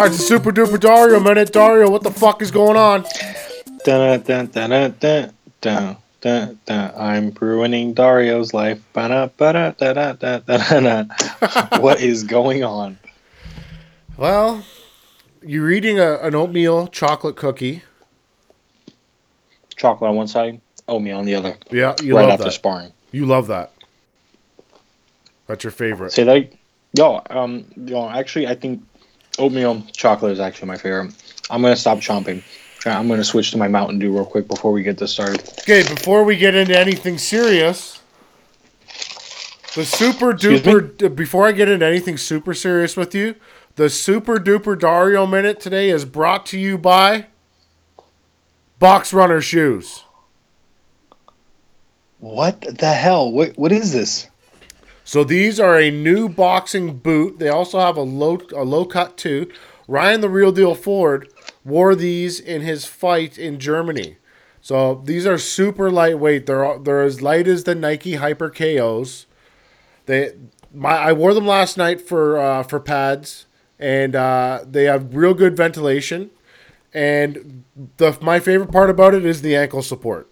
All right, it's a super duper Dario minute. Dario, what the fuck is going on? Dun, dun, dun, dun, dun, dun, dun, dun. I'm ruining Dario's life. Ba-da, ba-da, da, da, da, da, da, da. what is going on? Well, you're eating a, an oatmeal chocolate cookie. Chocolate on one side, oatmeal on the other. Yeah, you right love after that. sparring. You love that. That's your favorite. Say that. Yo, um, yo, actually, I think oatmeal chocolate is actually my favorite. I'm gonna stop chomping. I'm gonna switch to my Mountain Dew real quick before we get this started. Okay, before we get into anything serious, the super Excuse duper. d- Before I get into anything super serious with you, the super duper Dario minute today is brought to you by Box Runner Shoes. What the hell? What what is this? So these are a new boxing boot. They also have a low a low cut too. Ryan the Real Deal Ford wore these in his fight in Germany. So these are super lightweight. They're they're as light as the Nike Hyper KOs. They my I wore them last night for uh, for pads, and uh, they have real good ventilation. And the my favorite part about it is the ankle support.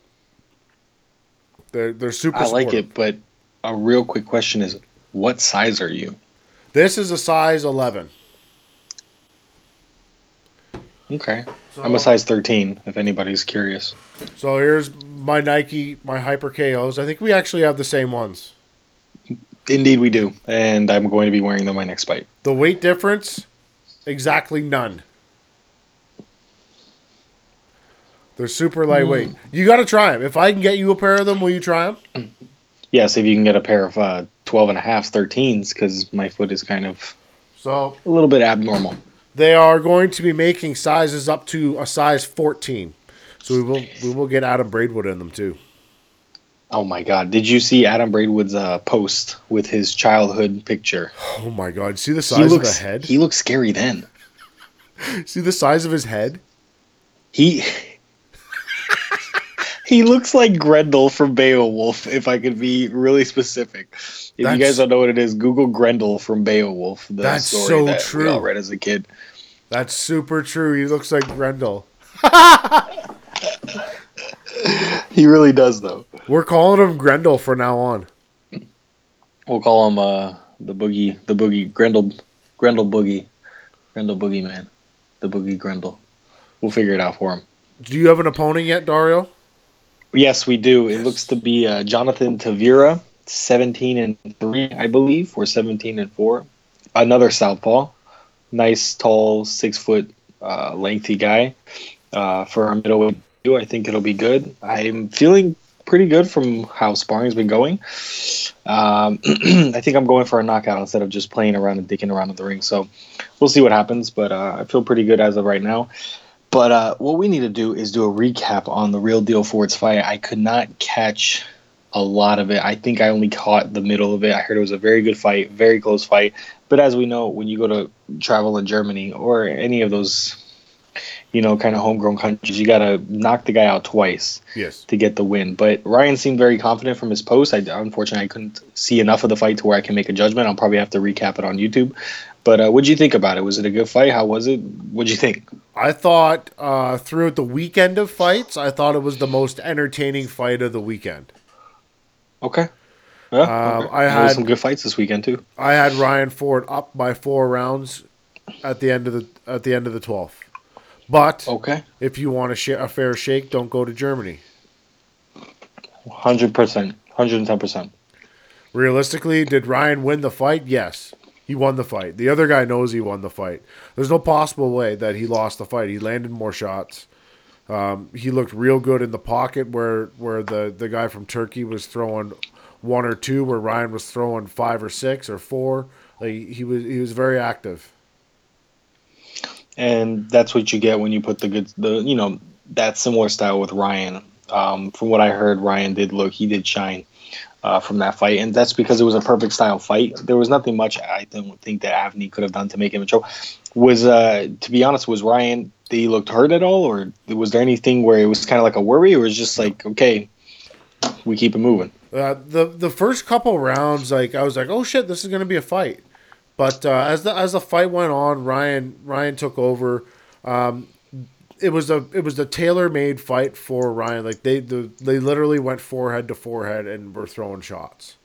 They're they're super. I like supportive. it, but a real quick question is, what size are you? This is a size eleven. Okay, I'm a size 13. If anybody's curious. So here's my Nike, my Hyper KOs. I think we actually have the same ones. Indeed, we do, and I'm going to be wearing them my next fight. The weight difference, exactly none. They're super lightweight. Mm. You got to try them. If I can get you a pair of them, will you try them? Yes, if you can get a pair of uh, 12 and a half, 13s, because my foot is kind of So a little bit abnormal. they are going to be making sizes up to a size 14. So we will we will get Adam Braidwood in them too. Oh my God! Did you see Adam Braidwood's uh, post with his childhood picture? Oh my god! See the He size looks. of the head. He looks scary then. See the size of his head. He. He looks like Grendel from Beowulf. If I could be really specific, if That's- you guys don't know what it is, Google Grendel from Beowulf. The That's so that true. We all read as a kid. That's super true. He looks like Grendel. He really does, though. We're calling him Grendel from now on. We'll call him uh, the boogie, the boogie Grendel, Grendel boogie, Grendel boogie man, the boogie Grendel. We'll figure it out for him. Do you have an opponent yet, Dario? Yes, we do. It looks to be uh, Jonathan Tavira, seventeen and three, I believe, or seventeen and four. Another southpaw, nice, tall, six foot, uh, lengthy guy. Uh, for a middleweight, I think it'll be good. I'm feeling pretty good from how sparring's been going. Um, I think I'm going for a knockout instead of just playing around and dicking around in the ring. So we'll see what happens, but uh, I feel pretty good as of right now. But uh, what we need to do is do a recap on the real deal Ford's fight. I could not catch a lot of it. I think I only caught the middle of it. I heard it was a very good fight, very close fight. But as we know, when you go to travel in Germany or any of those, you know, kind of homegrown countries, you got to knock the guy out twice Yes. to get the win. But Ryan seemed very confident from his post. I unfortunately I couldn't see enough of the fight to where I can make a judgment. I'll probably have to recap it on YouTube. But uh, what'd you think about it? Was it a good fight? How was it? What'd you think? I thought uh, throughout the weekend of fights, I thought it was the most entertaining fight of the weekend. Okay. Yeah, Um, okay. I There had- some good fights this weekend too. I had Ryan Ford up by four rounds at the end of the at the end of the twelfth. But Okay. if you want a, sh- a fair shake, don't go to Germany. Hundred percent. Hundred and ten percent. Realistically, did Ryan win the fight? Yes. He won the fight. The other guy knows he won the fight. There's no possible way that he lost the fight. He landed more shots. Um, he looked real good in the pocket where where the, the guy from Turkey was throwing one or two, where Ryan was throwing five or six or four. Like he was he was very active. And that's what you get when you put the good the you know, that similar style with Ryan. Um, from what I heard, Ryan did look he did shine uh, from that fight, and that's because it was a perfect style fight. There was nothing much I don't think that Avni could have done to make him a choke. Was uh, to be honest, was Ryan he looked hurt at all, or was there anything where it was kind of like a worry, or was just like okay, we keep it moving? Uh, the the first couple rounds, like I was like, oh shit, this is gonna be a fight. But uh, as the as the fight went on, Ryan Ryan took over. Um, it was a it was a tailor made fight for Ryan. Like they the, they literally went forehead to forehead and were throwing shots.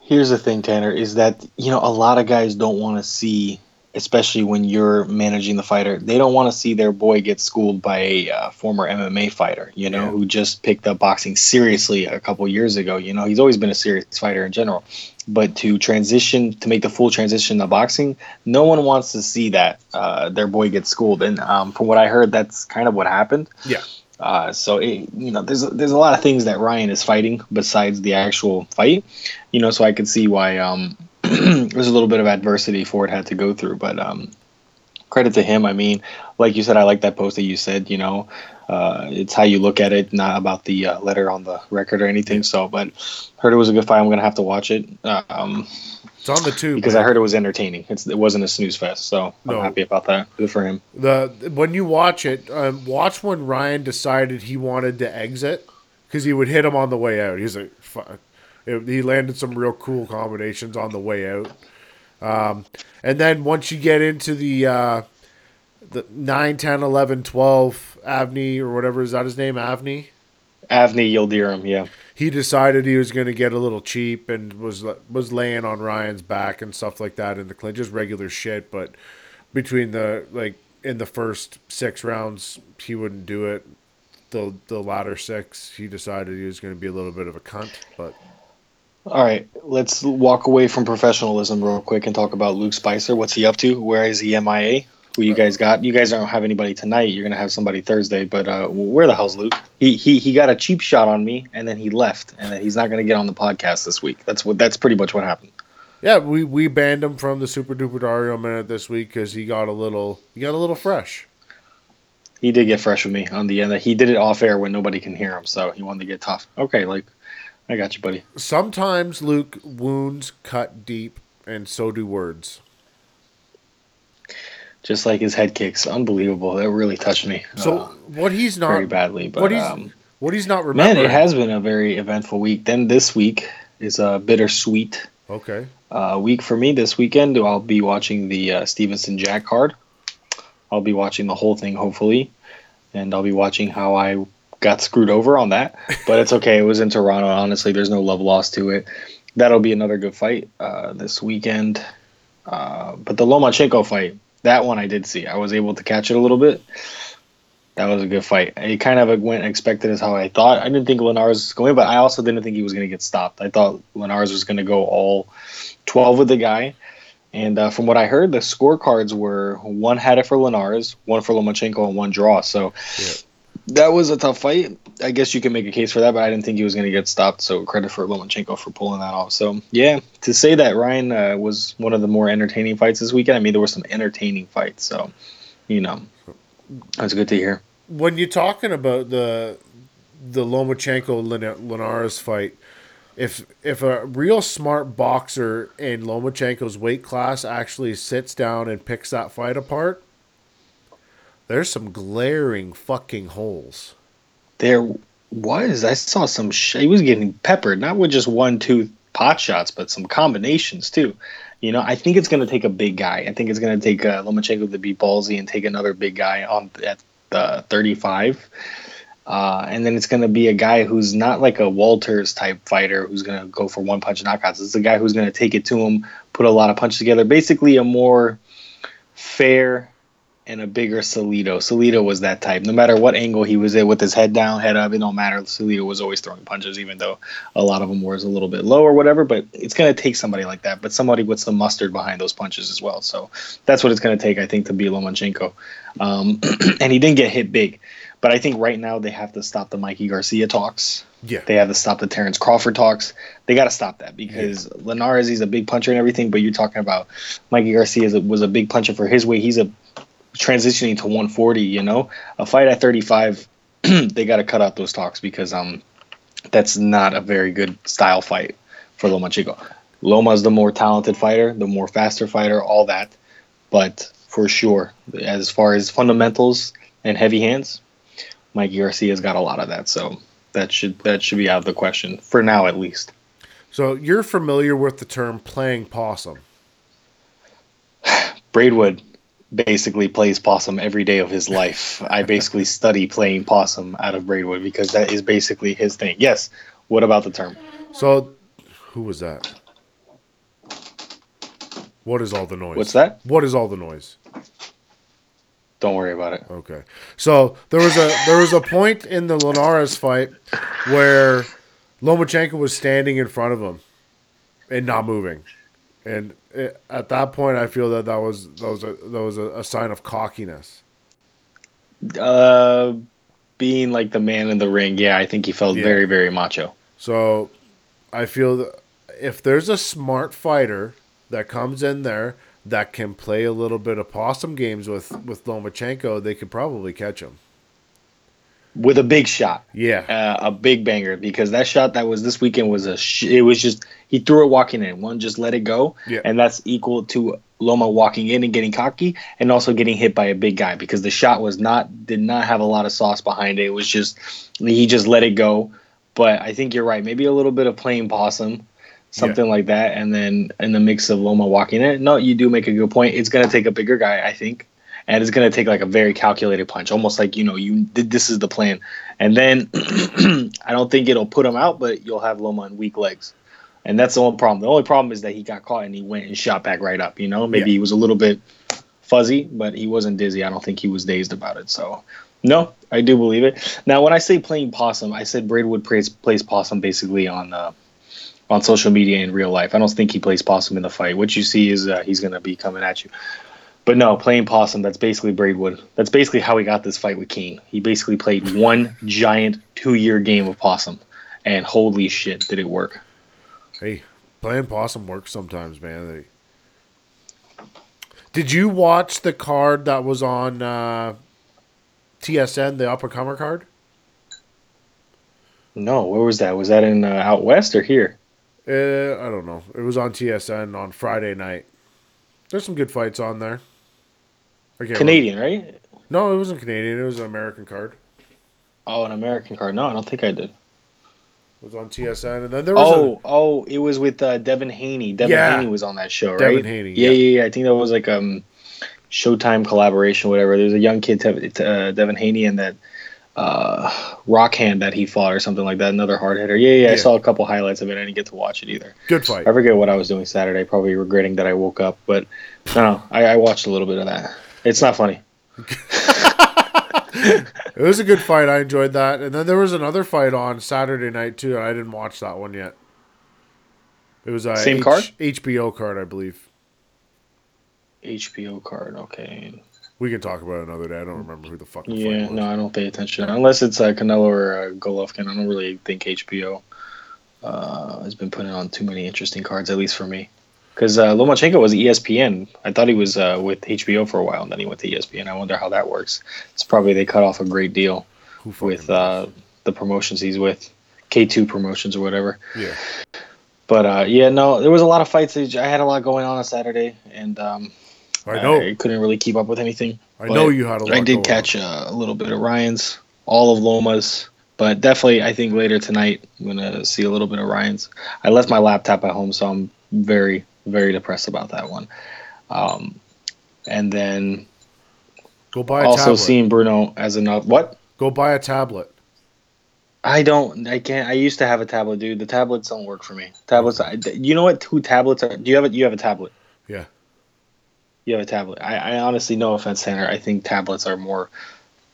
Here's the thing, Tanner, is that you know a lot of guys don't want to see, especially when you're managing the fighter, they don't want to see their boy get schooled by a uh, former MMA fighter, you know, Yeah. who just picked up boxing seriously a couple years ago. You know, he's always been a serious fighter in general, but to transition to make the full transition to boxing, no one wants to see that uh, their boy gets schooled. And um, from what I heard, that's kind of what happened. Yeah. Uh, so it, you know, there's a, there's a lot of things that Ryan is fighting besides the actual fight. You know, so I could see why um, there's a little bit of adversity Ford had to go through. But um, credit to him. I mean, like you said, I like that post that you said. You know, uh, it's how you look at it, not about the uh, letter on the record or anything. So, but heard it was a good fight. I'm gonna have to watch it. Um, It's on the tube because I heard it was entertaining. It's, it wasn't a snooze fest, so No. I'm happy about that. Good for him. the when you watch it, um, watch when Ryan decided he wanted to exit because he would hit him on the way out. He's like, "Fuck." He landed some real cool combinations on the way out. Um, and then once you get into the uh, the 9, 10, 11, 12, Avni or whatever is that his name, Avni. Avni Yildirim, yeah. He decided he was going to get a little cheap and was was laying on Ryan's back and stuff like that in the clinch, just regular shit. But between the like in the first six rounds, he wouldn't do it. The the latter six, he decided he was going to be a little bit of a cunt. But All right, let's walk away from professionalism real quick and talk about Luke Spicer. What's he up to? Where is he MIA? Who you guys got? You guys don't have anybody tonight. You're gonna have somebody Thursday, but uh, where the hell's Luke? He, he he got a cheap shot on me, and then he left, and then he's not gonna get on the podcast this week. That's what. That's pretty much what happened. yeah, we we banned him from the Super Duper Dario minute this week because he got a little he got a little fresh. He did get fresh with me on the end. He did it off air when nobody can hear him, so he wanted to get tough. Okay, like I got you, buddy. Sometimes Luke wounds cut deep, and so do words. Just like his head kicks, unbelievable. That really touched me. So uh, what he's not very badly, but what he's um, what he's not Man, it has been a very eventful week. Then this week is a bittersweet okay. uh, week for me. This weekend, I'll be watching the uh, Stevenson Jack card. I'll be watching the whole thing, hopefully, and I'll be watching how I got screwed over on that. But it's okay. It was in Toronto. Honestly, there's no love lost to it. That'll be another good fight uh, this weekend. Uh, but the Lomachenko fight, that one I did see. I was able to catch it a little bit. That was a good fight. It kind of went expected as how I thought. I didn't think Linares was going, but I also didn't think he was going to get stopped. I thought Linares was going to go all 12 with the guy. And uh, from what I heard, the scorecards were one had it for Linares, one for Lomachenko, and one draw. So Yeah. That was a tough fight. I guess you can make a case for that, but I didn't think he was going to get stopped. So credit for Lomachenko for pulling that off. So yeah, to say that Ryan uh, was one of the more entertaining fights this weekend, I mean, there were some entertaining fights. So, you know, that's good to hear. When you're talking about the the Lomachenko Linares fight, if if a real smart boxer in Lomachenko's weight class actually sits down and picks that fight apart, there's some glaring fucking holes. There was. I saw some. Sh- he was getting peppered, not with just one, two pot shots, but some combinations too. You know, I think it's going to take a big guy. I think it's going to take uh, Lomachenko to be ballsy and take another big guy on at the 35. Uh, and then it's going to be a guy who's not like a Walters type fighter who's going to go for one punch knockouts. It's a guy who's going to take it to him, put a lot of punches together. Basically, a more fair and a bigger Salido. Salido was that type. No matter what angle he was in with his head down, head up, it don't matter. Salido was always throwing punches, even though a lot of them was a little bit low or whatever. But it's going to take somebody like that, but somebody with some mustard behind those punches as well. So that's what it's going to take, I think, to beat Lomachenko. Um, and he didn't get hit big. But I think right now they have to stop the Mikey Garcia talks. Yeah. They have to stop the Terrence Crawford talks. They got to stop that because Linares, he's a big puncher and everything. But you're talking about Mikey Garcia is a, was a big puncher for his weight. He's a transitioning to 140. You know, a fight at 35, they got to cut out those talks because um, that's not a very good style fight for Lomachenko. Loma's the more talented fighter, the more faster fighter, all that. But for sure, as far as fundamentals and heavy hands, Mikey Garcia's got a lot of that. So that should that should be out of the question for now, at least. So you're familiar with the term playing possum. Braidwood basically plays possum every day of his life. I basically study playing possum out of Braidwood because that is basically his thing. Yes. What about the term? So who was that? What is all the noise? What's that? What is all the noise? Don't worry about it. Okay. So there was a there was a point in the Linares fight where Lomachenko was standing in front of him and not moving. And it, at that point, I feel that that was that was a that was a, a sign of cockiness. Uh, being like the man in the ring, yeah, I think he felt Yeah. very, very macho. So I feel that if there's a smart fighter that comes in there that can play a little bit of possum games with with Lomachenko, they could probably catch him. With a big shot. Yeah. uh, a big banger because that shot that was this weekend was a sh- it was just he threw it walking in. One just let it go. Yeah. and that's equal to Loma walking in and getting cocky and also getting hit by a big guy because the shot was not did not have a lot of sauce behind it. It was just he just let it go. But I think you're right. Maybe a little bit of playing possum something like that. And then in the mix of Loma walking in no you do make a good point. It's going to take a bigger guy I think and it's going to take like a very calculated punch almost like you know you this is the plan and then I don't think it'll put him out, but you'll have Loma on weak legs. And that's the only problem. The only problem is that he got caught and he went and shot back right up. You know, maybe Yeah. he was a little bit fuzzy, but he wasn't dizzy. I don't think he was dazed about it. So, no, I do believe it. Now, when I say playing possum, I said Braidwood plays, plays possum basically on uh, on social media in real life. I don't think he plays possum in the fight. What you see is uh, he's going to be coming at you. But no, playing possum, that's basically Braidwood. That's basically how he got this fight with Kean. He basically played one giant two year game of possum. And holy shit, did it work. Hey, playing possum works sometimes, man. Did you watch the card that was on uh, TSN, the up and comer card? No, where was that? Was that in uh, out west or here? Uh, I don't know. It was on TSN on Friday night. There's some good fights on there. Canadian, right? No, it wasn't Canadian. It was an American card. Oh, an American card. No, I don't think I did. It was on TSN, and then there was Oh, oh, it was with uh, Devin Haney. Devin Yeah. Haney was on that show, right? Devin Haney, Yeah, yeah. yeah, yeah. I think that was like um, Showtime collaboration, whatever. There's a young kid, uh, Devin Haney, and that uh, rock hand that he fought or something like that. Another hard hitter. Yeah, yeah. I saw a couple highlights of it. I didn't get to watch it either. good fight. I forget what I was doing Saturday. Probably regretting that I woke up, but no, no I, I watched a little bit of that. It's not funny. It was a good fight. I enjoyed that. And then there was another fight on Saturday night too, and I didn't watch that one yet. It was a Same card? HBO card, I believe. HBO card. Okay. We can talk about it another day. I don't remember who the fuck the Yeah, fight was. no, I don't pay attention unless it's uh, Canelo or uh, Golovkin. I don't really think HBO uh, has been putting on too many interesting cards, at least for me. Because uh, Lomachenko was ESPN. I thought he was uh, with HBO for a while, and then he went to ESPN. I wonder how that works. It's probably they cut off a great deal with uh, the promotions he's with, K2 Promotions or whatever. yeah. But uh, yeah, no, there was a lot of fights. I had a lot going on on Saturday, and um, I know. I couldn't really keep up with anything. I know you had a lot. I did catch uh, a little bit of Ryan's, all of Loma's, but definitely I think later tonight I'm gonna see a little bit of Ryan's. I left my laptop at home, so I'm very very depressed about that one. Um, and then. Go buy a also tablet. seeing Bruno as another what? Go buy a tablet. I don't. I can't. I used to have a tablet, dude. The tablets don't work for me. Tablets. I, you know what? Two tablets are. Do you have a? You have a tablet. Yeah. You have a tablet. I, I honestly, no offense, Tanner. I think tablets are more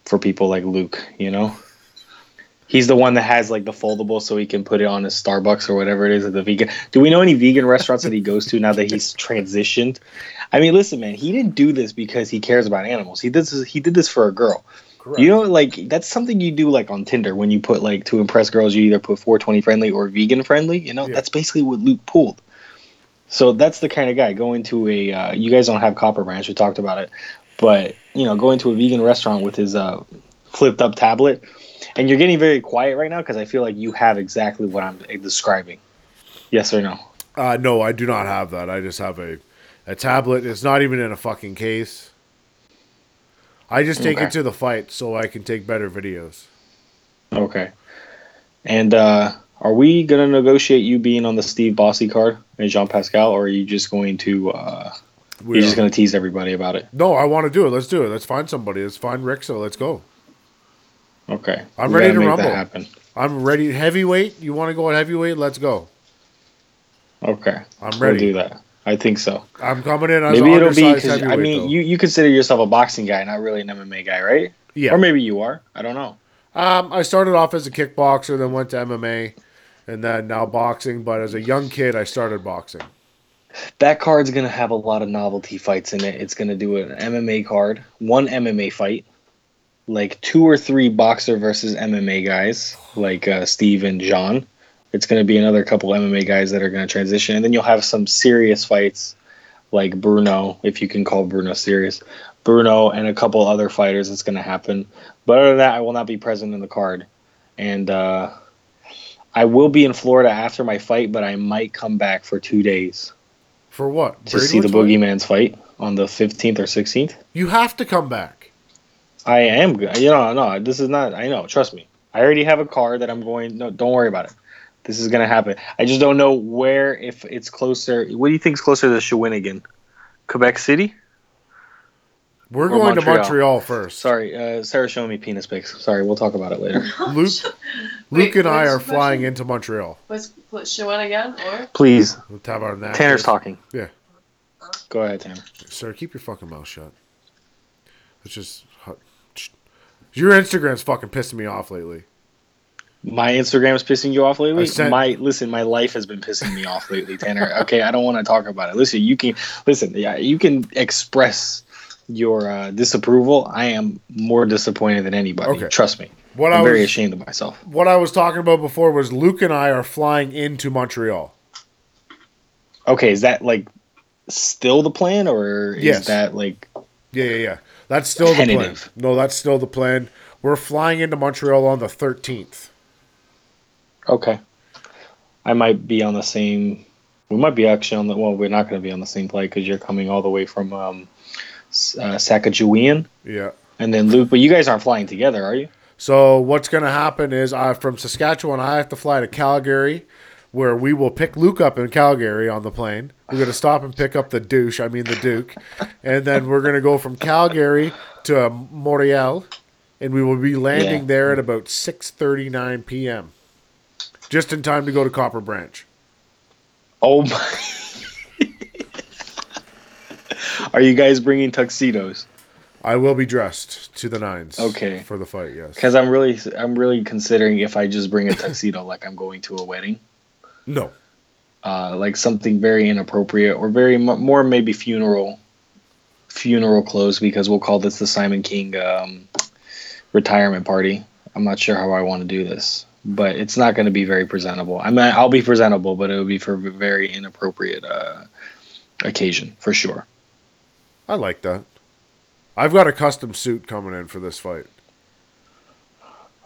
for people like Luke. You know, he's the one that has like the foldable, so he can put it on his Starbucks or whatever it is at the vegan. Do we know any vegan restaurants that he goes to now that he's transitioned? I mean, listen, man. He didn't do this because he cares about animals. He did this. He did this for a girl. Correct. You know, like that's something you do like on Tinder when you put like to impress girls, you either put 420 friendly or vegan friendly. You know, Yeah. that's basically what Luke pulled. So that's the kind of guy going to a. Uh, you guys don't have Copper Branch. We talked about it, but you know, going to a vegan restaurant with his uh, flipped up tablet, and you're getting very quiet right now because I feel like you have exactly what I'm describing. Yes or no? Uh, no, I do not have that. I just have a, a tablet. It's not even in a fucking case. I just take Okay. it to the fight so I can take better videos. Okay. And uh, Are we gonna negotiate you being on the Steve Bossé card and Jean Pascal, or are you just going to? Uh, We you're are- just gonna tease everybody about it? No, I want to do it. Let's do it. Let's find somebody. Let's find Rick. So let's go. Okay, I'm We ready gotta to make that rumble. happen. I'm ready. Heavyweight. You want to go at heavyweight? Let's go. Okay, I'm We'll do that. I think so. I'm coming in as Maybe an it'll be because I mean, though. you you consider yourself a boxing guy, not really an MMA guy, right? yeah. Or maybe you are. I don't know. Um, I started off as a kickboxer, then went to MMA, and then now boxing. But as a young kid, I started boxing. That card's gonna have a lot of novelty fights in it. It's gonna do an MMA card, one MMA fight, like two or three boxer versus MMA guys, like uh, Steve and John. It's gonna be another couple MMA guys that are gonna transition, and then you'll have some serious fights, like Bruno, if you can call Bruno serious, Bruno and a couple other fighters. It's gonna happen. But other than that, I will not be present in the card, and uh, I will be in Florida after my fight, but I might come back for two days For what? to see the Boogeyman's fight on the 15th or 16th. You have to come back. I am good. You know, no, this is not. I know. Trust me. I already have a car that I'm going. No, don't worry about it. This is gonna happen. I just don't know where. If it's closer. What do you think is closer to Shawinigan? Quebec City? We're Or going to Montreal. Montreal first. Sorry, uh, Sarah, showing me penis pics. Sorry, we'll talk about it later. Luke, Luke Wait, and I are flying question? into Montreal. What's what Shawinigan or Please, Let's have our napkins. Tanner's talking. Yeah. Go ahead, Tanner. Sir, keep your fucking mouth shut. It's just. Your Instagram's fucking pissing me off lately. My Instagram is pissing you off lately. Sent- my listen, my life has been pissing me off lately, Tanner. Okay, I don't want to talk about it. Listen, you can listen. Yeah, you can express your uh, disapproval. I am more disappointed than anybody. Okay. Trust me. What I'm I very was ashamed of myself. what I was talking about before was Luke and I are flying into Montreal. Okay, is that like still the plan, or is Yes. that like Yeah, yeah, yeah. That's still the plan. No, that's still the plan. We're flying into Montreal on the 13th. okay? I might be on the same. We might be actually on the. Well, we're not going to be on the same flight because you're coming all the way from um, uh, Sacagawea, Yeah. and then Luke. But you guys aren't flying together, are you? So what's going to happen is I from Saskatchewan I have to fly to Calgary where we will pick Luke up in Calgary on the plane. We're going to stop and pick up the douche, I mean the Duke. And then we're going to go from Calgary to Montreal and we will be landing Yeah. there at about 6:39 p.m. Just in time to go to Copper Branch. Oh my! Are you guys bringing tuxedos? I will be dressed to the nines. Okay. For the fight, yes. Because I'm really, I'm really considering if I just bring a tuxedo, like I'm going to a wedding, No. uh, like something very inappropriate or very more maybe funeral, funeral clothes. Because we'll call this the Simon Kean um, retirement party. I'm not sure how I want to do this, but it's not going to be very presentable. I mean, I'll be presentable, but it will be for a very inappropriate uh, occasion for sure. I like that. I've got a custom suit coming in for this fight.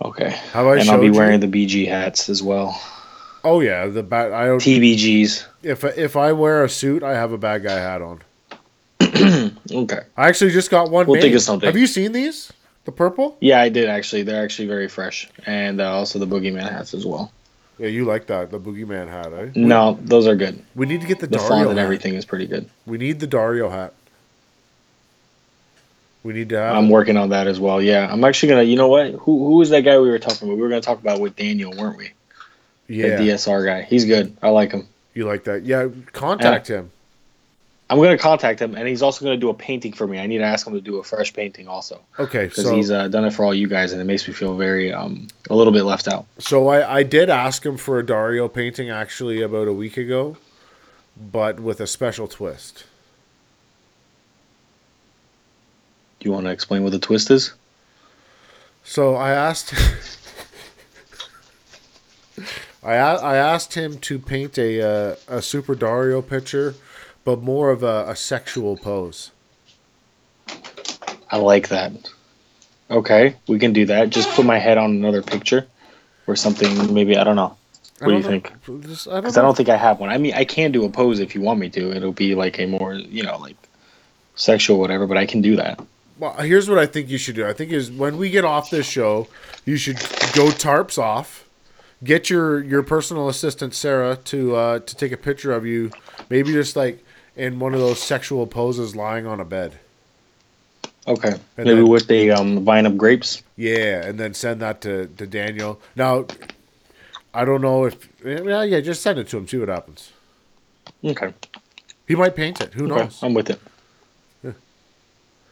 Okay. Have I and I'll be you? wearing the BG hats as well. Oh yeah, the bat. I don't. TBGs. If if I wear a suit, I have a bad guy hat on. Okay. I actually just got one. We'll made. think of something. Have you seen these? The purple? Yeah, I did actually. They're actually very fresh, and uh, also the boogeyman hats as well. Yeah, you like that the boogeyman hat, eh? No, those are good. We need to get the, Dario. The Dario font and hat. everything is pretty good. We need the Dario hat. We need to have. I'm working on that as well. Yeah, I'm actually gonna. You know what? Who who was that guy we were talking about? We were gonna talk about with Daniel, weren't we? Yeah, The DSR guy. He's good. I like him. you like that? Yeah, contact him. I'm gonna contact him, and he's also gonna do a painting for me. I need to ask him to do a fresh painting also, Okay, because so he's uh, done it for all you guys, and it makes me feel very um a little bit left out. so I I did ask him for a Dario painting actually about a week ago, but with a special twist. Do you want to explain what the twist is? So I asked. I, I asked him to paint a uh, a Super Dario picture, but more of a, a sexual pose. I like that. Okay, we can do that. Just put my head on another picture or something. Maybe I don't know. What do you don't think? know. Just- Because I know. don't think I have one. I mean, I can do a pose if you want me to. It'll be like a more, you know, like sexual whatever. But I can do that. Well, here's what I think you should do. I think is when we get off this show, you should go tarps off, get your your personal assistant Sarah to uh, to take a picture of you, maybe just like in one of those sexual poses, lying on a bed. Okay. And Maybe then- with the um, vine of grapes. Yeah, and then send that to, to Daniel. Now, I don't know if yeah, yeah, just send it to him. See what happens. Okay. He might paint it. Who Okay. knows? I'm with it.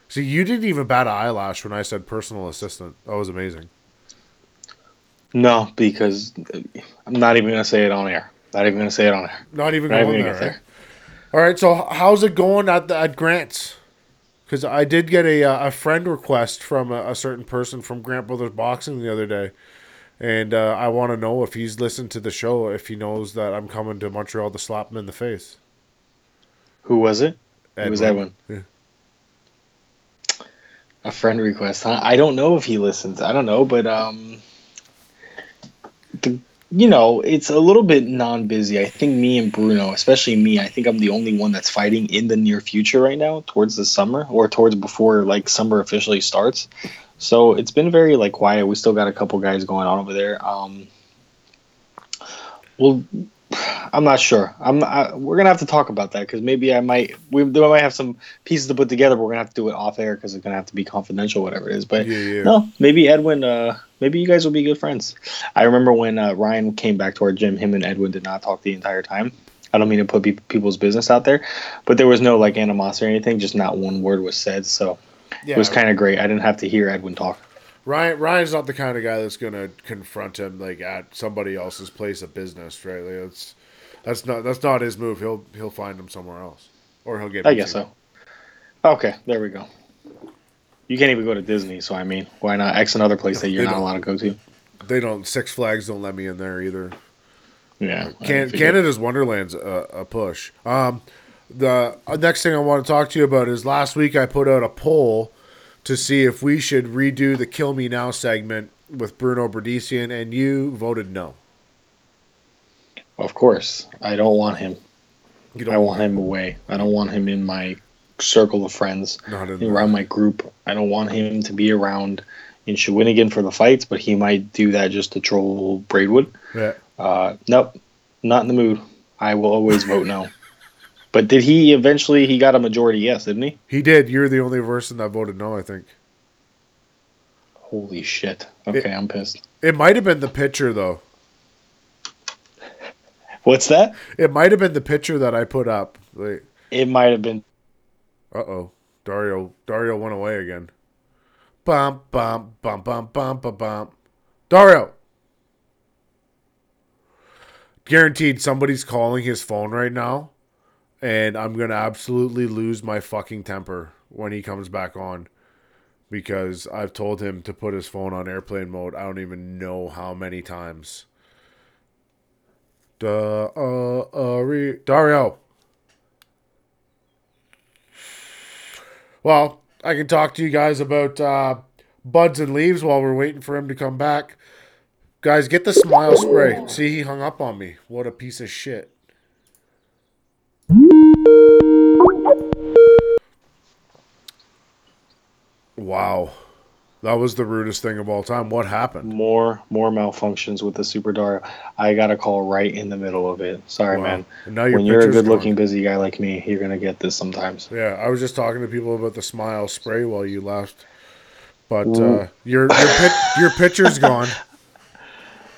See, you didn't even bat an eyelash when I said personal assistant. That was amazing. No, because I'm not even gonna say it on air. Not even gonna say it on air. Not even Not going even there. right? All right. So how's it going at the, at Grant's? Because I did get a uh, a friend request from a, a certain person from Grant Brothers Boxing the other day, and uh, I want to know if he's listened to the show, if he knows that I'm coming to Montreal to slap him in the face. Who was it? Who was Edwin. Edwin? Yeah. A friend request. Huh? I don't know if he listens. I don't know, but um, the, you know, it's a little bit non-busy. I think me and Bruno, especially me, I think I'm the only one that's fighting in the near future right now, towards the summer or towards before like summer officially starts. So it's been very like quiet. We still got a couple guys going on over there. Um, well, I'm not sure. I'm. I, we're gonna have to talk about that because maybe I might. We, we might have some pieces to put together. But we're gonna have to do it off air because it's gonna have to be confidential, whatever it is. But Yeah, yeah. no, maybe Edwin. Uh, maybe you guys will be good friends. I remember when uh, Ryan came back to our gym. Him and Edwin did not talk the entire time. I don't mean to put pe- people's business out there, but there was no like animosity or anything. Just not one word was said. So Yeah, it was kind of great. I didn't have to hear Edwin talk. Ryan Ryan's not the kind of guy that's gonna confront him like at somebody else's place of business, right? Like that's that's not that's not his move. He'll he'll find him somewhere else, or he'll get. I guess so. Okay, there we go. You can't even go to Disney, so I mean, why not X another place that you're not allowed to go to? They don't. Six Flags don't let me in there either. Yeah. Can, Canada's Wonderland's a, a push. Um, the uh, next thing I want to talk to you about is last week I put out a poll to see if we should redo the "Kill Me Now" segment with Bruno Bredicean, and you voted no. Of course, I don't want him. You I want him away. I don't want him in my circle of friends, around my group. I don't want him to be around in Shawinigan for the fights, but he might do that just to troll Braidwood. Yeah. Uh, nope, not in the mood. I will always vote no. But did he eventually? He got a majority yes, didn't he? He did. You're the only person that voted no. I think Holy shit. Okay, I'm pissed. it might have been the picture though. What's that? It might have been the picture that I put up. Like, It might have been. Uh oh, Dario Dario went away again. Bum bum bum bum bum bum bum. Dario. Guaranteed somebody's calling his phone right now, and I'm gonna absolutely lose my fucking temper when he comes back on. Because I've told him to put his phone on airplane mode. I don't even know how many times. Da, uh, uh, re- Dario. Well, I can talk to you guys about uh, buds and leaves while we're waiting for him to come back. Guys, get the smile spray. See, he hung up on me. What a piece of shit. Wow. That was the rudest thing of all time. What happened? more more malfunctions with the Super Dario. I got a call right in the middle of it. Sorry, Wow. man. And now when you're a good-looking, busy guy like me, you're gonna get this sometimes. Yeah, I was just talking to people about the smile spray while you left. But uh, your your, pic- your picture's gone.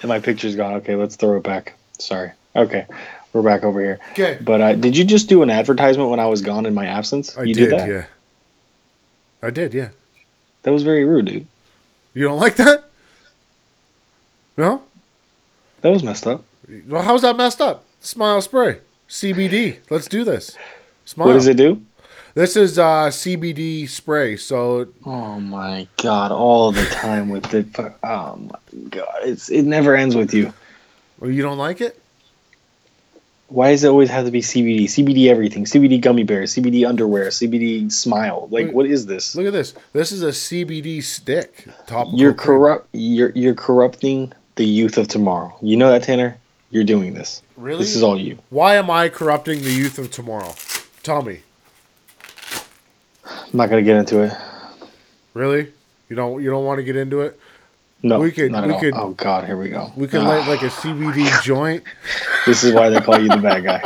And my picture's gone. Okay, let's throw it back. Sorry. Okay, we're back over here. Okay. But uh, did you just do an advertisement when I was gone in my absence? I you did, that? yeah. I did, yeah. That was very rude, dude. You don't like that? No? That was messed up. Well, how's that messed up? Smile spray. CBD. Let's do this. Smile. What does it do? This is uh, CBD spray. So Oh my god! All the time with it. Oh my god! It's it never ends with you. well, you don't like it? Why does it always have to be CBD? CBD everything. CBD gummy bears. CBD underwear. CBD smile. Like Wait. what is this? Look at this. This is a CBD stick. Topical You're corrupt. You're you're corrupting the youth of tomorrow. You know that, Tanner. You're doing this. Really? This is all you. Why am I corrupting the youth of tomorrow? Tell me. I'm not gonna get into it. Really? You don't you don't want to get into it? No, We could- we could- oh God, here we go. We could Ah, light like a CBD joint. This is why they call you the bad guy.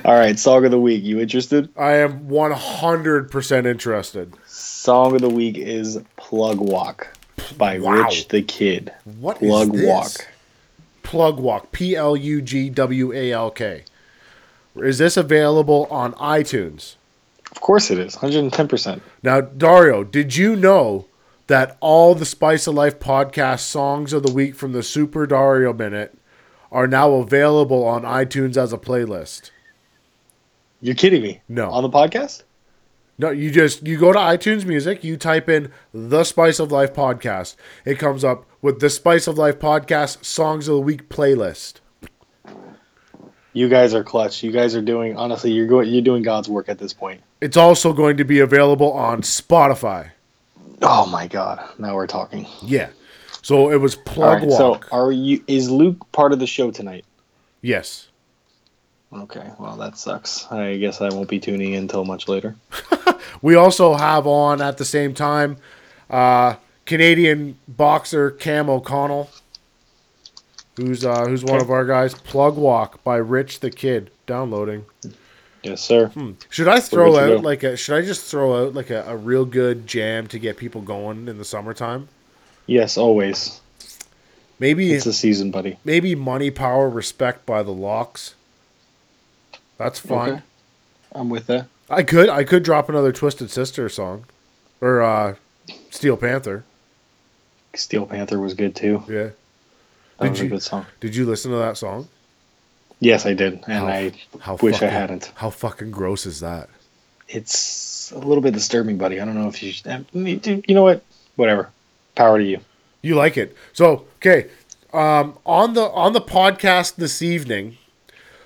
all right, song of the week. You interested? I am 100% interested. Song of the week is "Plug Walk" by Wow. Rich the Kid. What is Plug this? Walk. Plug Walk. P L U G W A L K. Is this available on iTunes? Of course it is. 110%. Now, Dario, did you know that all the Spice of Life podcast songs of the week from the Super Dario Minute are now available on iTunes as a playlist? You're kidding me? No. On the podcast? No, you just you go to iTunes Music, you type in the Spice of Life podcast. It comes up with the Spice of Life podcast songs of the week playlist. You guys are clutch. You guys are doing honestly. You're going. You're doing God's work at this point. It's also going to be available on Spotify. Oh my God! Now we're talking. Yeah. So it was Plug right. So are you? Is Luke part of the show tonight? yes. Okay. Well, that sucks. I guess I won't be tuning in until much later. We also have on at the same time uh, Canadian boxer Cam O'Connell, who's uh, who's one Okay. of our guys. Plug Walk by Rich the Kid. Downloading. Yes, sir. Should I throw out go. like a? Should I just throw out like a, a real good jam to get people going in the summertime? Yes, always. Maybe It's the season, buddy. maybe Money Power Respect by the LOX. That's fun. Okay. I'm with that. I could I could drop another Twisted Sister song, or uh, Steel Panther. Steel Panther was good too. Yeah. That Did you- a good song. Did you listen to that song? Yes, I did, and How- I How wish I fucking- hadn't. How fucking gross is that? It's a little bit disturbing, buddy. I don't know if you. Should, eh, you know what? Whatever. Power to you. You like it. So, okay. Um, on the on the podcast this evening,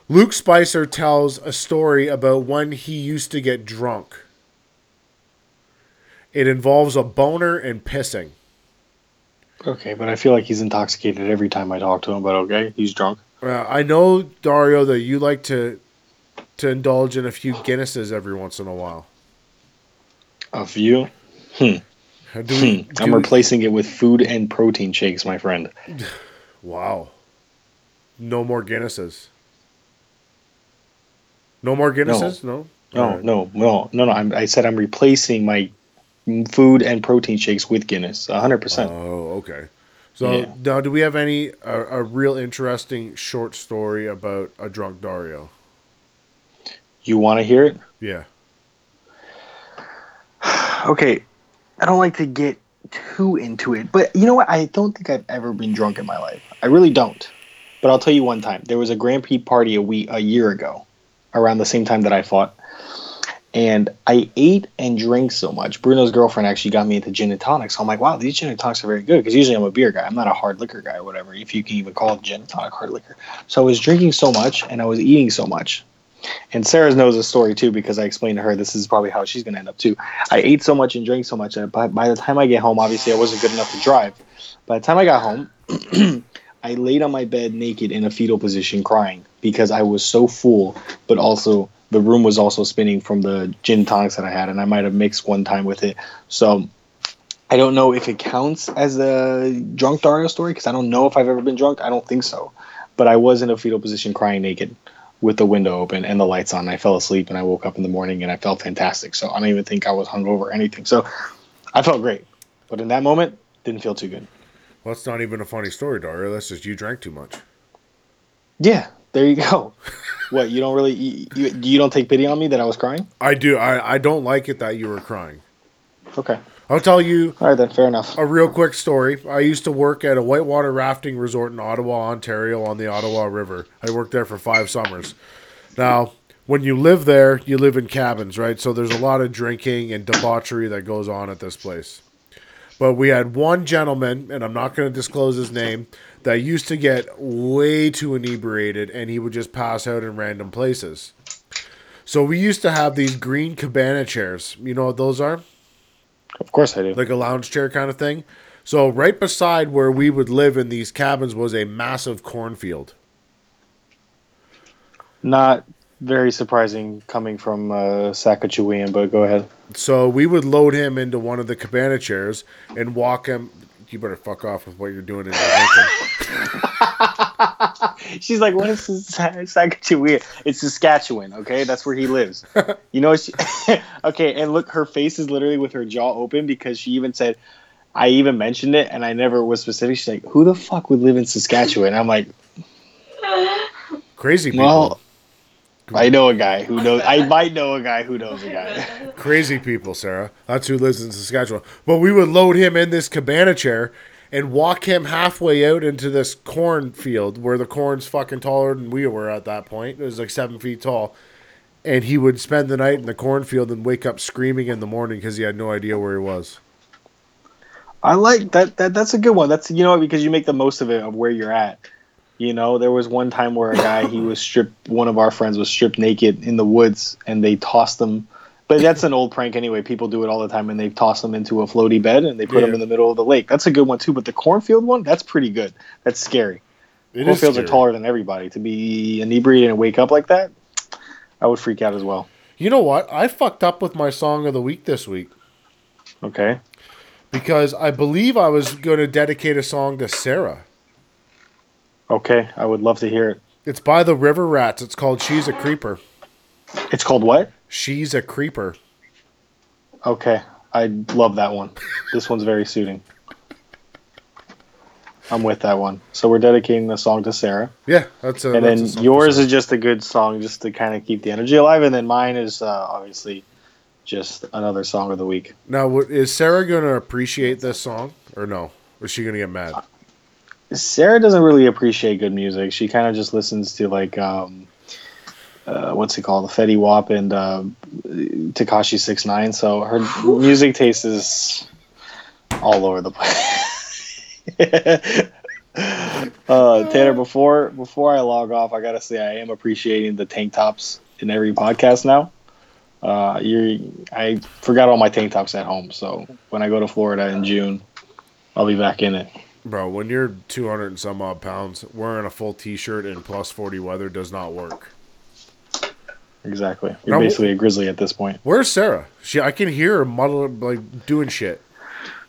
Luke Spicer tells a story about when he used to get drunk. It involves a boner and pissing. Okay, but I feel like he's intoxicated every time I talk to him. But okay, he's drunk. Uh, I know Dario that you like to to indulge in a few Guinnesses every once in a while. A few. Do we, Hmm. I'm do we- replacing it with food and protein shakes, my friend. wow. No more Guinnesses. No more Guinnesses? No. No, Alright. no, no, no, no. I'm, I said I'm replacing my food and protein shakes with Guinness. 100%. Oh, okay. So Yeah. now, do we have any a, a real interesting short story about a drunk Dario? you want to hear it? Yeah. Okay. I don't like to get too into it, but you know what? I don't think I've ever been drunk in my life. I really don't. But I'll tell you one time. There was a Grand Prix party a week a year ago, around the same time that I fought. And I ate and drank so much. Bruno's girlfriend actually got me into gin and tonics. So I'm like, wow, these gin and tonics are very good. Because usually I'm a beer guy. I'm not a hard liquor guy or whatever, if you can even call it gin and tonic hard liquor. So I was drinking so much and I was eating so much. And Sarah knows the story too because I explained to her this is probably how she's going to end up too. I ate so much and drank so much. that by, by the time I get home, obviously I wasn't good enough to drive. By the time I got home, I laid on my bed naked in a fetal position crying because I was so full, but also the room was also spinning from the gin tonics that I had, and I might have mixed one time with it. So I don't know if it counts as a drunk Dario story because I don't know if I've ever been drunk. I don't think so. But I was in a fetal position crying naked with the window open and the lights on. I fell asleep and I woke up in the morning and I felt fantastic. So I don't even think I was hungover or anything. So I felt great. But in that moment, didn't feel too good. Well, that's not even a funny story, Dario. That's just you drank too much. Yeah, there you go. what you don't really you, you, you don't take pity on me that I was crying? I do. I, I don't like it that you were crying. Okay, I'll tell you all right then, fair enough. a real quick story. I used to work at a whitewater rafting resort in Ottawa, Ontario, on the Ottawa River. I worked there for five summers. Now, when you live there, you live in cabins, right? So there's a lot of drinking and debauchery that goes on at this place. But we had one gentleman, and I'm not going to disclose his name, that used to get way too inebriated and he would just pass out in random places. So we used to have these green cabana chairs. You know what those are? Of course I do. like a lounge chair kind of thing. So right beside where we would live in these cabins was a massive cornfield. Not Very surprising coming from uh, Sacagawea, but go ahead. So we would load him into one of the cabana chairs and walk him. You better fuck off with what you're doing in Lincoln. She's like, what is this Sacagawea? It's Saskatchewan, okay? That's where he lives. You know, she, okay, and look, her face is literally with her jaw open because she even said, I even mentioned it and I never was specific. She's like, who the fuck would live in Saskatchewan? I'm like, Crazy people. well, I know a guy who knows, I might know a guy who knows a guy. Crazy people, Sarah. That's who lives in Saskatchewan. But we would load him in this cabana chair and walk him halfway out into this cornfield where the corn's fucking taller than we were at that point. It was like seven feet tall. And he would spend the night in the cornfield and wake up screaming in the morning because he had no idea where he was. I like that, that. That's a good one. That's, you know, because you make the most of it of where you're at. You know, there was one time where a guy he was stripped. One of our friends was stripped naked in the woods, and they tossed him. But that's an old prank anyway. People do it all the time, and they toss them into a floaty bed and they put Yeah. them in the middle of the lake. That's a good one too. But the cornfield one, that's pretty good. That's scary. It is Cornfields are taller than everybody. To be inebriated and wake up like that, I would freak out as well. You know what? I fucked up with my song of the week this week Okay. because I believe I was going to dedicate a song to Sarah. Okay. I would love to hear it. It's by the River Rats. It's called She's a Creeper. It's called what? She's a Creeper. Okay, I love that one. This one's very suiting. I'm with that one. So we're dedicating the song to Sarah, Yeah, that's a. and that's then yours is just a good song, just to kind of keep the energy alive, and then mine is uh, obviously just another song of the week. Now, is Sarah going to appreciate this song or no? Or is she going to get mad? Sarah doesn't really appreciate good music. She kind of just listens to like um, uh, what's it called, the Fetty Wap and uh, Takashi Six Nine. So her music taste is all over the place. uh, Tanner, before before I log off, I gotta say I am appreciating the tank tops in every podcast now. Uh, you, I forgot all my tank tops at home, so when I go to Florida in June, I'll be back in it. Bro, when you're 200 and some odd pounds, wearing a full t shirt in plus 40 weather does not work. Exactly. You're Now, basically a grizzly at this point. Where's Sarah? She, I can hear her muddling, like doing shit.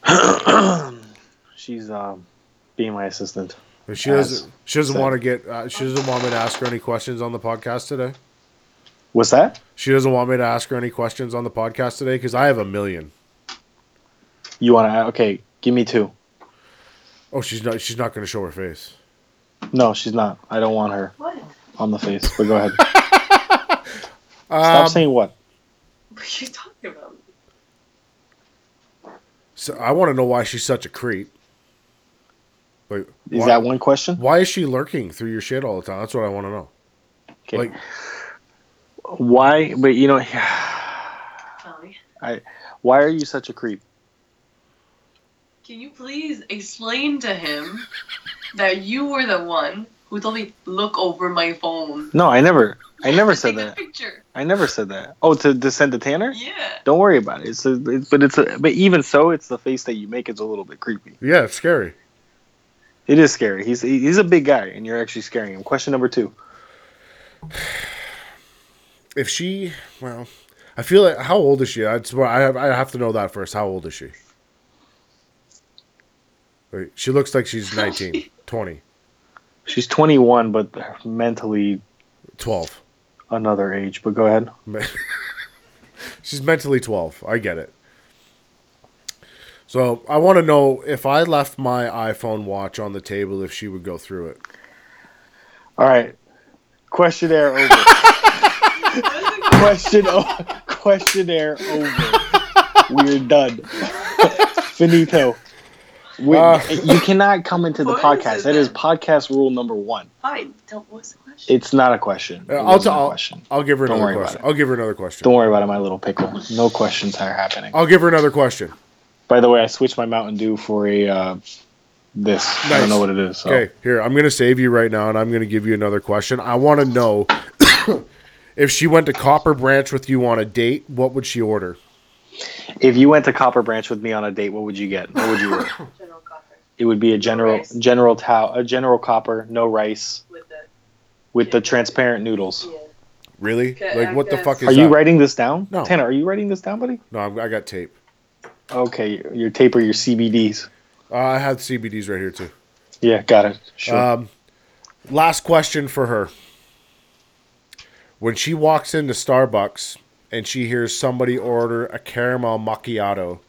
She's um, being my assistant. But she doesn't. She doesn't said. want to get. Uh, she doesn't want me to ask her any questions on the podcast today. What's that? She doesn't want me to ask her any questions on the podcast today because I have a million. You want to? Okay, give me two. Oh, she's not. She's not going to show her face. No, she's not. I don't want her What? on the face. But go ahead. Stop Um, saying what? What are you talking about? so I want to know why she's such a creep. Like, Is why, that one question? why is she lurking through your shit all the time? That's what I want to know. Okay. Like, why? But you know, Tell me. why are you such a creep? Can you please explain to him that you were the one who told me look over my phone? No, I never. I never to said take a that. picture. I never said that. Oh, to, to send to Tanner? Yeah. Don't worry about it. It's, a, it's but it's a, but even so, it's the face that you make. It's a little bit creepy. yeah, it's scary. It is scary. He's he's a big guy, and you're actually scaring him. Question number two. If she, well, I feel like how old is she? That's why I have. I have to know that first. How old is she? Wait, she looks like she's 19, 20, She's 21, but mentally 12. another age. But go ahead. She's mentally 12. I get it. So I want to know if I left my iPhone watch on the table, if she would go through it. All right. Questionnaire over. Question o- questionnaire over. We're done. Finito. We, Uh, you cannot come into the podcast. it That is then? podcast rule number one. Fine. Tell what's the question? It's not a question. Uh, I'll, wasn't t- a I'll, question. I'll give her Don't another worry about question. it. I'll give her another question. Don't worry about it, my little pickle. No questions are happening. I'll give her another question. By the way, I switched my Mountain Dew for a uh, this. I don't know what it is. So. Okay, here I'm going to save you right now, and I'm going to give you another question. I want to know if she went to Copper Branch with you on a date, what would she order? If you went to Copper Branch with me on a date, what would you get? What would you order? General Copper It would be a general rice. general towel, a general copper, no rice, with the with the Yeah. transparent noodles. yeah. Really? Okay, like what the I fuck is Are that? you writing this down? No. Tanner, are you writing this down, buddy? No, I'm- I got tape. Okay, your, your tape or your CBDs. Uh, I have CBDs right here too. Yeah, got it. Sure. Um, last question for her. When she walks into Starbucks and she hears somebody order a caramel macchiato,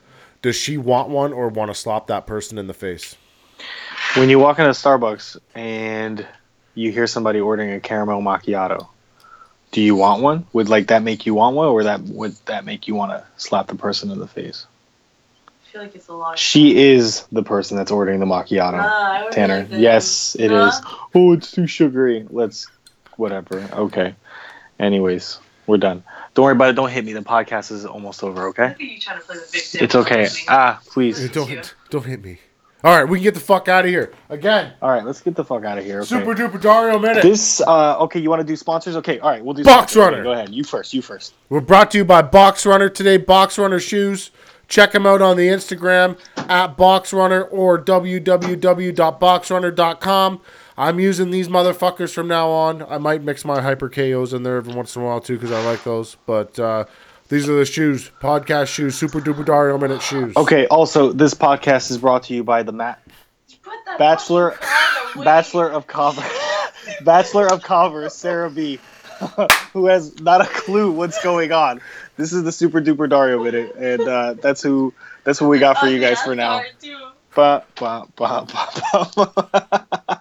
does she want one or want to slap that person in the face? when you walk into Starbucks and you hear somebody ordering a caramel macchiato, do you want one? Would like that make you want one, or that would that make you want to slap the person in the face? I feel like it's a lot. She is the person that's ordering the macchiato. Ah, I would Tanner. like that. Yes, it is. Oh, it's too sugary. Let's whatever. Okay. Anyways, we're done. Don't worry about it. Don't hit me. The podcast is almost over. Okay. Look at you trying to play the victim. It's okay. Ah, please. Hey, Don't don't hit me. All right, we can get the fuck out of here again. All right, let's get the fuck out of here. Okay. Super duper Dario minute. This uh okay, you want to do sponsors? Okay, all right, we'll do Box sponsors. Okay, Runner. Go ahead. You first. You first. We're brought to you by Box Runner today. Box Runner shoes. Check them out on the Instagram at Box Runner or www.boxrunner.com. I'm using these motherfuckers from now on. I might mix my hyper KOs in there every once in a while too because I like those. But uh, these are the shoes, podcast shoes, Super Duper Dario Minute shoes. Okay, also this podcast is brought to you by the Matt Bachelor fucking card away. Bachelor of Commerce Bachelor of Commerce, Sarah B, who has not a clue what's going on. This is the super duper Dario minute, and uh, that's who that's what we got for Oh, you guys yeah, for now. Ba, ba, ba, ba, ba.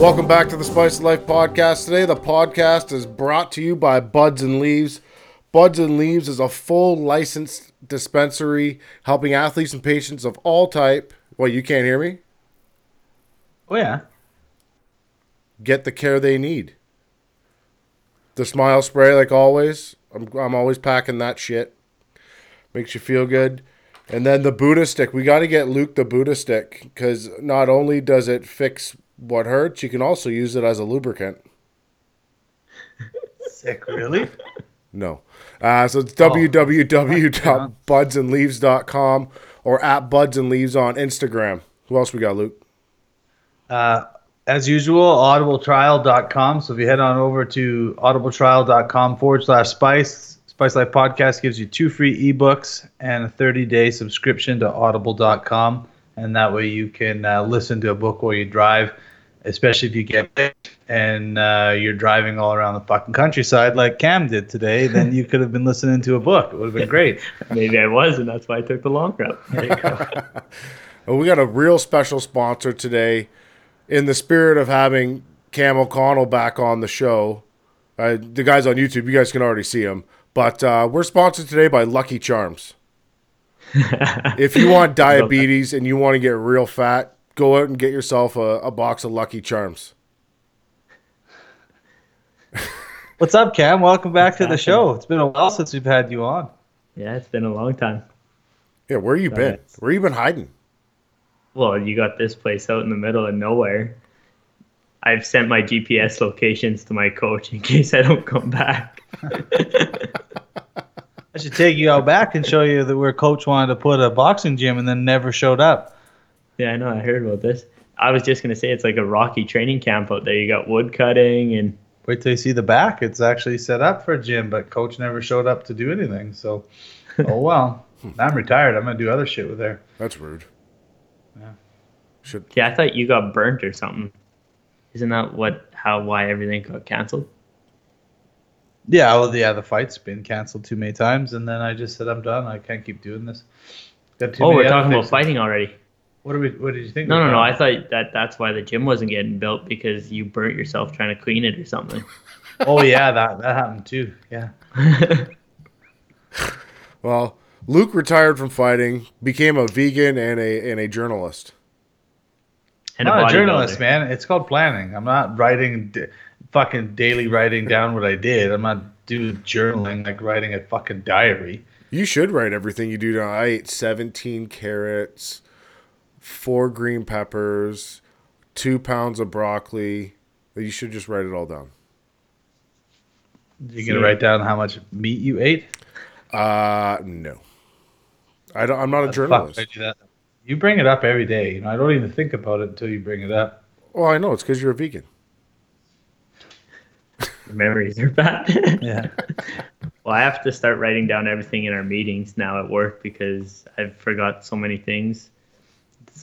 Welcome back to the Spice of Life podcast. Today, the podcast is brought to you by Buds and Leaves. Buds and Leaves is a full licensed dispensary helping athletes and patients of all type. Well, you can't hear me? Oh yeah. Get the care they need. The smile spray, like always. I'm, I'm always packing that shit. Makes you feel good. And then the Buddha stick. We got to get Luke the Buddha stick because not only does it fix what hurts, you can also use it as a lubricant. Sick, really? No. Uh, so it's Oh. www.budsandleaves.com or at Buds and Leaves on Instagram. Who else we got, Luke? Uh, as usual, audibletrial.com. So if you head on over to audibletrial.com forward slash spice, Spice Life Podcast gives you two free ebooks and a 30 day subscription to audible.com. And that way you can uh, listen to a book while you drive, especially if you get sick and uh, you're driving all around the fucking countryside like Cam did today. Then you could have been listening to a book. It would have been great. Maybe I was, and that's why I took the long route. There you go. Well, we got a real special sponsor today. In the spirit of having Cam O'Connell back on the show, uh, the guys on YouTube, you guys can already see him. But uh, we're sponsored today by Lucky Charms. if you want diabetes and you want to get real fat, go out and get yourself a, a box of Lucky Charms. What's up, Cam? Welcome back to the show. It's been a while since we've had you on. yeah, it's been a long time. Yeah, where you been? Nice. Where you been hiding? Well, you got this place out in the middle of nowhere. I've sent my GPS locations to my coach in case I don't come back. I should take you out back and show you that where coach wanted to put a boxing gym and then never showed up. Yeah, I know. I heard about this. I was just gonna say it's like a rocky training camp out there. You got wood cutting and Wait till you see the back. It's actually set up for a gym, but coach never showed up to do anything. So, oh well. I'm retired. I'm gonna do other shit with there. That's rude. Yeah. Should yeah, I thought you got burnt or something. Isn't that what how why everything got canceled? Yeah, well, yeah, the fight's been canceled too many times, and then I just said I'm done. I can't keep doing this. Got too Oh, many we're talking about fighting already. What are we? What did you think? No, we no, no. I thought that that's why the gym wasn't getting built because you burnt yourself trying to clean it or something. Oh yeah, that that happened too. Yeah. well, Luke retired from fighting, became a vegan and a and a journalist. and I'm not a bodybuilder. journalist, man. It's called planning. I'm not writing, d- fucking daily writing down what I did. I'm not do journaling, like writing a fucking diary. You should write everything you do down. I ate 17 carrots, four green peppers, two pounds of broccoli. You should just write it all down. You're gonna write down how much meat you ate. Uh, no. I don't, I'm not a journalist. I do that. You bring it up every day. You know, I don't even think about it until you bring it up. Well, I know. It's because you're a vegan. Memories are bad. Yeah. well, I have to start writing down everything in our meetings now at work because I've forgot so many things.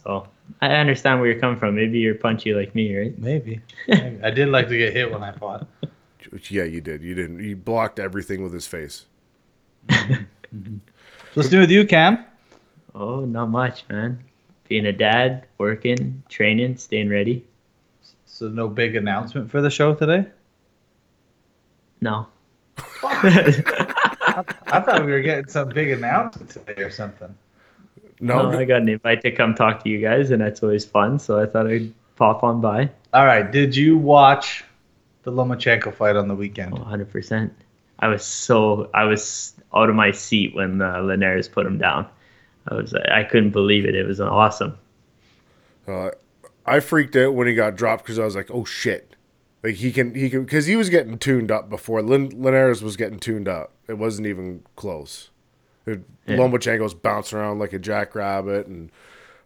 So I understand where you're coming from. Maybe you're punchy like me, right? Maybe. Maybe. I did like to get hit when I fought. Yeah, you did. You didn't. You blocked everything with his face. Let's do it with you, Cam. Oh, not much, man. Being a dad, working, training, staying ready. So no big announcement for the show today. No. I thought we were getting some big announcement today or something. No, No, I got an invite to come talk to you guys, and that's always fun. So I thought I'd pop on by. All right. Did you watch the Lomachenko fight on the weekend? Oh, 100%. I was so, I was out of my seat when uh, Linares put him down. I was, I couldn't believe it. It was awesome. Uh, I freaked out when he got dropped because I was like, "Oh shit!" Like he can, he can, because he was getting tuned up before. Lin- Linares was getting tuned up. It wasn't even close. It, Yeah. Lomachenko's bouncing around like a jackrabbit and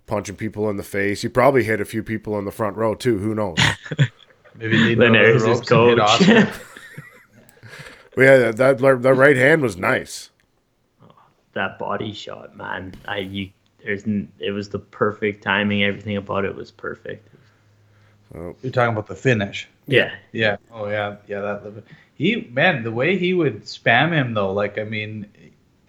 punching people in the face. He probably hit a few people in the front row too. Who knows? Maybe lead Linares over is the ropes and hit coach. But yeah, that, that that right hand was nice. Oh, that body shot, man. I, you, there's, it was the perfect timing. Everything about it was perfect. Oh. You're talking about the finish. Yeah. Yeah. Oh yeah. Yeah. That he man, the way he would spam him though, like I mean,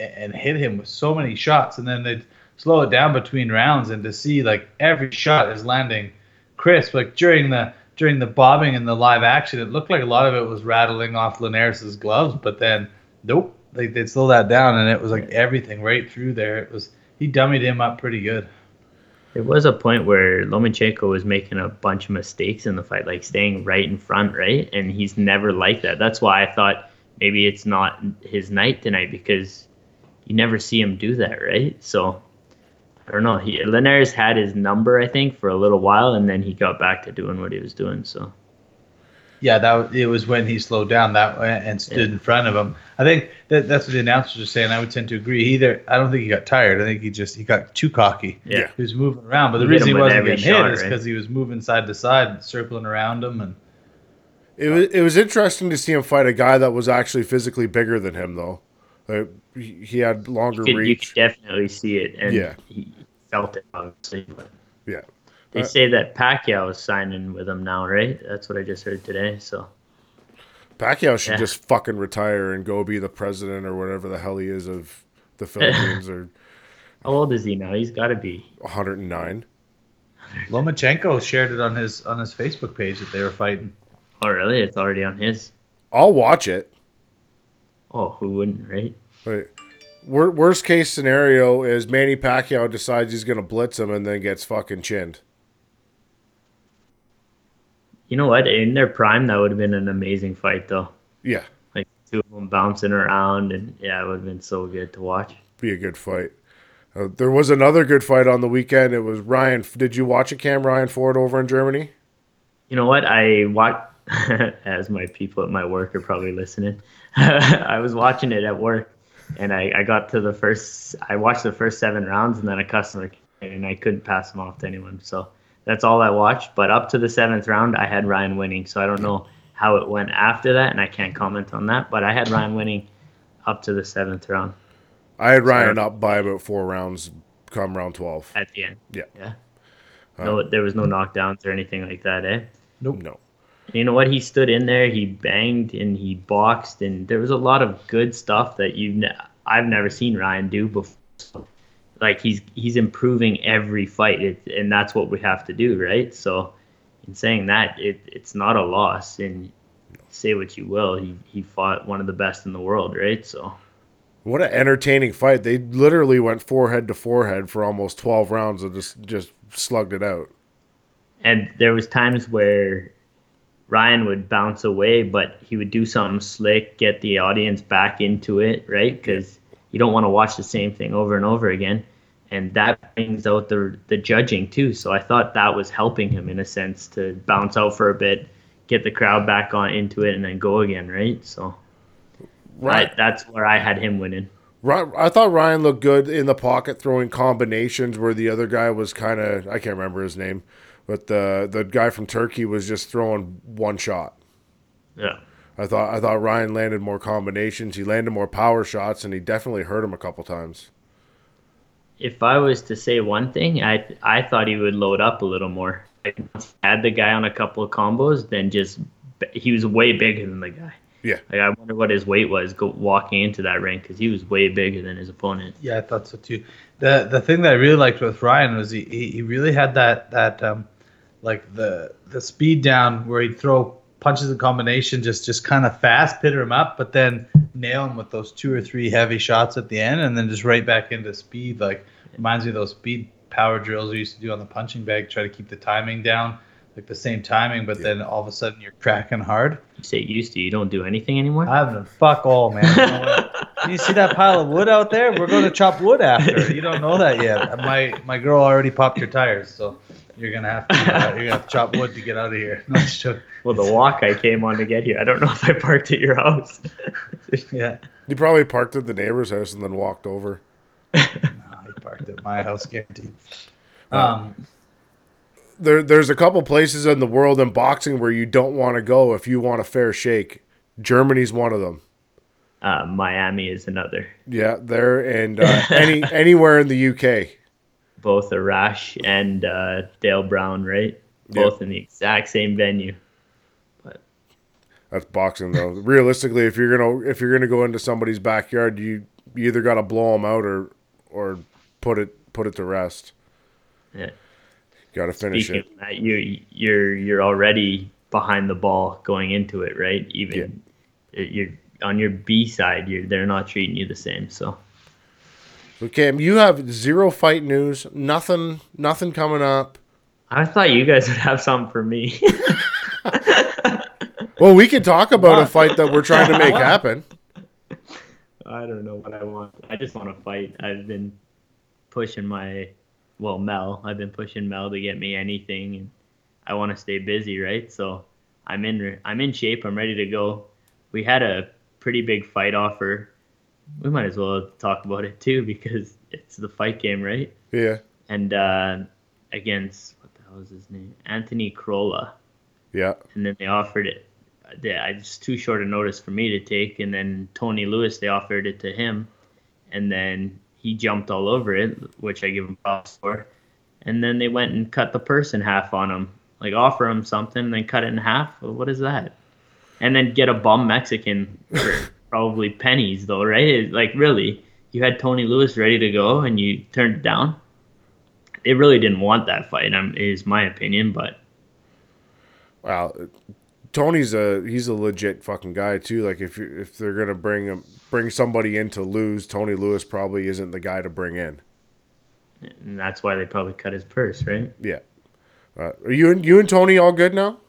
and hit him with so many shots, and then they'd slow it down between rounds, and to see like every shot is landing crisp. Like during the during the bobbing and the live action, it looked like a lot of it was rattling off Linares' gloves, but then nope, they they'd slow that down, and it was like everything right through there. It was he dummied him up pretty good. There was a point where Lomachenko was making a bunch of mistakes in the fight, like staying right in front, right? And he's never like that. That's why I thought maybe it's not his night tonight because you never see him do that, right? So I don't know. He Linares had his number, I think, for a little while, and then he got back to doing what he was doing. So Yeah, that was- it was when he slowed down that way and stood Yeah. in front of him. I think that that's what the announcers were saying. I would tend to agree. He either I don't think he got tired. I think he just he got too cocky. yeah, Yeah. He was moving around, but the He reason he wasn't getting shot, hit is right? because he was moving side to side, circling around him, and It was it was interesting to see him fight a guy that was actually physically bigger than him, though. Uh, he, he had longer you could, you could definitely see it, and Yeah. he felt it obviously. But Yeah. They Uh, say that Pacquiao is signing with him now, right? That's what I just heard today. So Pacquiao should Yeah. just fucking retire and go be the president or whatever the hell he is of the Philippines or how old is he now? He's got to be. 109. Lomachenko shared it on his on his Facebook page that they were fighting. Oh, really? It's already on his. I'll watch it. Oh, who wouldn't, right? Wor- worst case scenario is Manny Pacquiao decides he's gonna blitz him and then gets fucking chinned. You know what? In their prime, that would have been an amazing fight, though. Yeah, Like two of them bouncing around, and yeah, it would have been so good to watch. be a good fight. Uh, there was another good fight on the weekend. It was Ryan. Did you watch it, Cam? Ryan Ford over in Germany. You know what? I watch as my people at my work are probably listening. I was watching it at work, and I, I got to the first. I watched the first seven rounds, and then a customer came and I couldn't pass them off to anyone. So that's all I watched. But up to the seventh round, I had Ryan winning. So I don't know how it went after that, and I can't comment on that. But I had Ryan winning up to the seventh round I had Ryan up by about four rounds. Come round twelve. at the end. Yeah. Yeah. No, there was no knockdowns or anything like that, eh? Nope. No. You know what? He stood in there, he banged and he boxed, and there was a lot of good stuff that you ne- I've never seen Ryan do before. Like he's he's improving every fight, it, and that's what we have to do, right? So, in saying that, it it's not a loss, and say what you will, he he fought one of the best in the world, right? So, What an entertaining fight! They literally went forehead to forehead for almost twelve rounds and just just slugged it out. and there was times where Ryan would bounce away, but he would do something slick, get the audience back into it, right? Because you don't want to watch the same thing over and over again, and that brings out the the judging too. So I thought that was helping him in a sense to bounce out for a bit, get the crowd back on into it, and then go again, right? So Right. I, that's where I had him winning. I thought Ryan looked good in the pocket throwing combinations where the other guy was kind of I can't remember his name, but the the guy from Turkey was just throwing one shot. Yeah. I thought I thought Ryan landed more combinations. He landed more power shots, and he definitely hurt him a couple times. If I was to say one thing, I I thought he would load up a little more. Like, once he had the guy on a couple of combos, then just he was way bigger than the guy. Yeah. Like I wonder what his weight was go, walking into that ring because he was way bigger than his opponent. Yeah, I thought so too. the The thing that I really liked with Ryan was he, he, he really had that that um, like the the speed down where he'd throw punches and combination just just kind of fast, pitter him up, but then nail him with those two or three heavy shots at the end, and then just right back into speed. Like reminds me of those speed power drills we used to do on the punching bag, try to keep the timing down, like the same timing, but then all of a sudden you're cracking hard. You say used to, you don't do anything anymore. I haven't fuck all, man. You, you see that pile of wood out there? We're going to chop wood after. You don't know that yet. My my girl already popped your tires, so you're gonna have to uh, you're gonna have to chop wood to get out of here. No, it's joke. well, the walk I came on to get here, I don't know if I parked at your house. Yeah, He probably parked at the neighbor's house and then walked over. no, he parked at my house, guaranteed. Um, There, there's a couple places in the world in boxing where you don't want to go if you want a fair shake. Germany's one of them. uh, Miami is another. Yeah, there and uh, any anywhere in the UK. Both Arash and uh, Dale Brown, right? Yeah. Both in the exact same venue. That's boxing though. Realistically, if you're gonna if you're gonna go into somebody's backyard, you, you either got to blow them out or or put it put it to rest. Yeah. Got to finish Speaking it. that, you you're you're already behind the ball going into it, right? Even you're on your B side, you're they're not treating you the same. So So Cam, you have zero fight news. Nothing. Nothing coming up. I thought you guys would have something for me. Well, we can talk about a fight that we're trying to make happen. I don't know what I want. I just want to fight. I've been pushing my, well, Mel. I've been pushing Mel to get me anything, and I want to stay busy, right? So I'm in. I'm in shape. I'm ready to go. We had a pretty big fight offer. We might as well talk about it too because it's the fight game, right? Yeah. And uh, against what the hell is his name? Anthony Crolla Yeah. and then they offered it. They, I just too short a notice for me to take, and then Tony Luis they offered it to him, and then he jumped all over it, which I give him props for. And then they went and cut the purse in half on him, like offer him something, and then cut it in half. Well, what is that? And then get a bum Mexican for probably pennies, though, right? Like really, you had Tony Luis ready to go, and you turned it down. They really didn't want that fight, um, is my opinion, but Wow. Tony's a he's a legit fucking guy too. Like if you if they're gonna bring him bring somebody in to lose, Tony Luis probably isn't the guy to bring in. and that's why they probably cut his purse, right? Yeah. Uh, are you and you and Tony all good now?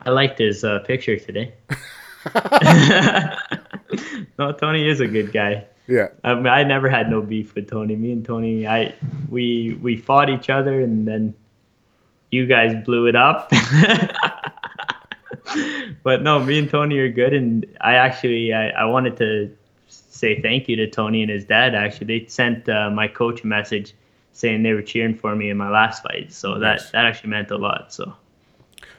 I liked his uh, picture today. no, Tony is a good guy. Yeah. I mean, I never had no beef with Tony. Me and Tony, I we we fought each other, and then you guys blew it up. but no, me and Tony are good, and I actually I, I wanted to say thank you to Tony and his dad. Actually, they sent uh, my coach a message saying they were cheering for me in my last fight, so that Nice. that actually meant a lot. So.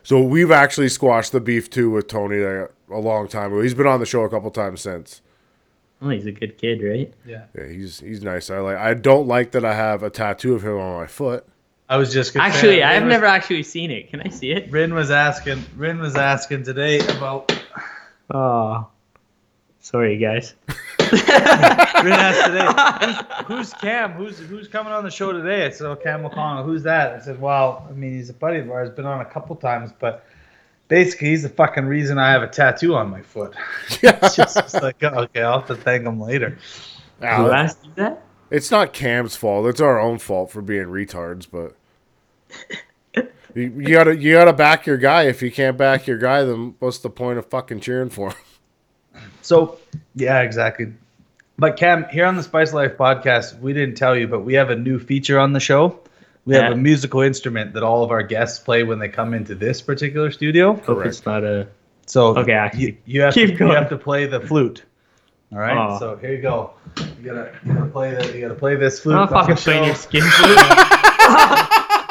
So we've actually squashed the beef too with Tony there a long time ago. He's been on the show a couple times since. Oh, he's a good kid, right? yeah, Yeah, he's he's nice. I like. I don't like that I have a tattoo of him on my foot. I was just gonna say, Actually, Rin I've was- never actually seen it. Can I see it? Rin was asking. Rin was asking today about. Oh, sorry, guys. Rin asked today, who's, who's Cam? Who's who's coming on the show today? I said, oh, Cam O'Connell. Who's that? I said, well, I mean, he's a buddy of ours. Been on a couple times, but basically, he's the fucking reason I have a tattoo on my foot. it's just it's like, oh, okay, I'll have to thank him later. Who Now, asked you that? it's not Cam's fault. It's our own fault for being retards. But You, you gotta you gotta back your guy. If you can't back your guy, then what's the point of fucking cheering for him? So, yeah, exactly. But Cam, here on the Spice Life podcast, we didn't tell you, but we have a new feature on the show. We have a musical instrument that all of our guests play when they come into this particular studio. Hope it's not a. So Okay, I you, you have keep to, you have to play the flute. All right. Oh. So here you go. You gotta, you gotta play the, you gotta play this flute. I'm not on the fucking playing your skin flute.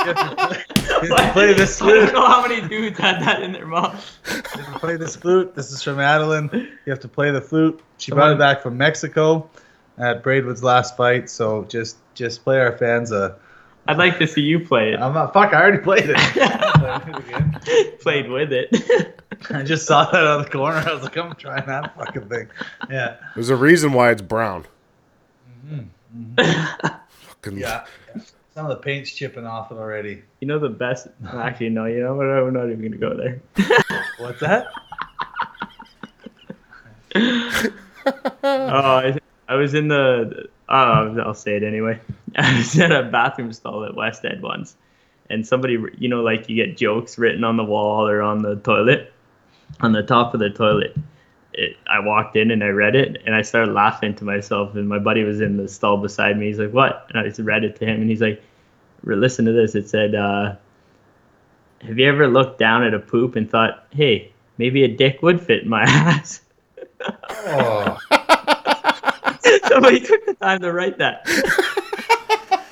You have to play, you have to play this I don't flute. know how many dudes had that in their mouth. You have to play this flute. This is from Adeline. You have to play the flute. She brought it back from Mexico at Braidwood's last fight. So just just play our fans a. I'd like to see you play it. I'm not fuck. I already played it. Played with it. I just saw that on the corner. I was like, I'm trying that fucking thing. Yeah. There's a reason why it's brown. Mm-hmm. Fucking Yeah. Some of the paint's chipping off it already. You know the best. Actually, no. You know what? I'm not even gonna go there. What's that? Oh, I, I was in the. Oh, I'll say it anyway. I was in a bathroom stall at West End once, and somebody, you know, like you get jokes written on the wall or on the toilet, on the top of the toilet. It, I walked in and I read it, and I started laughing to myself. And my buddy was in the stall beside me. He's like, "What?" And I just read it to him, and he's like, "Listen to this." It said, uh, "Have you ever looked down at a poop and thought, hey, maybe a dick would fit in my ass?" Oh. Somebody took the time to write that.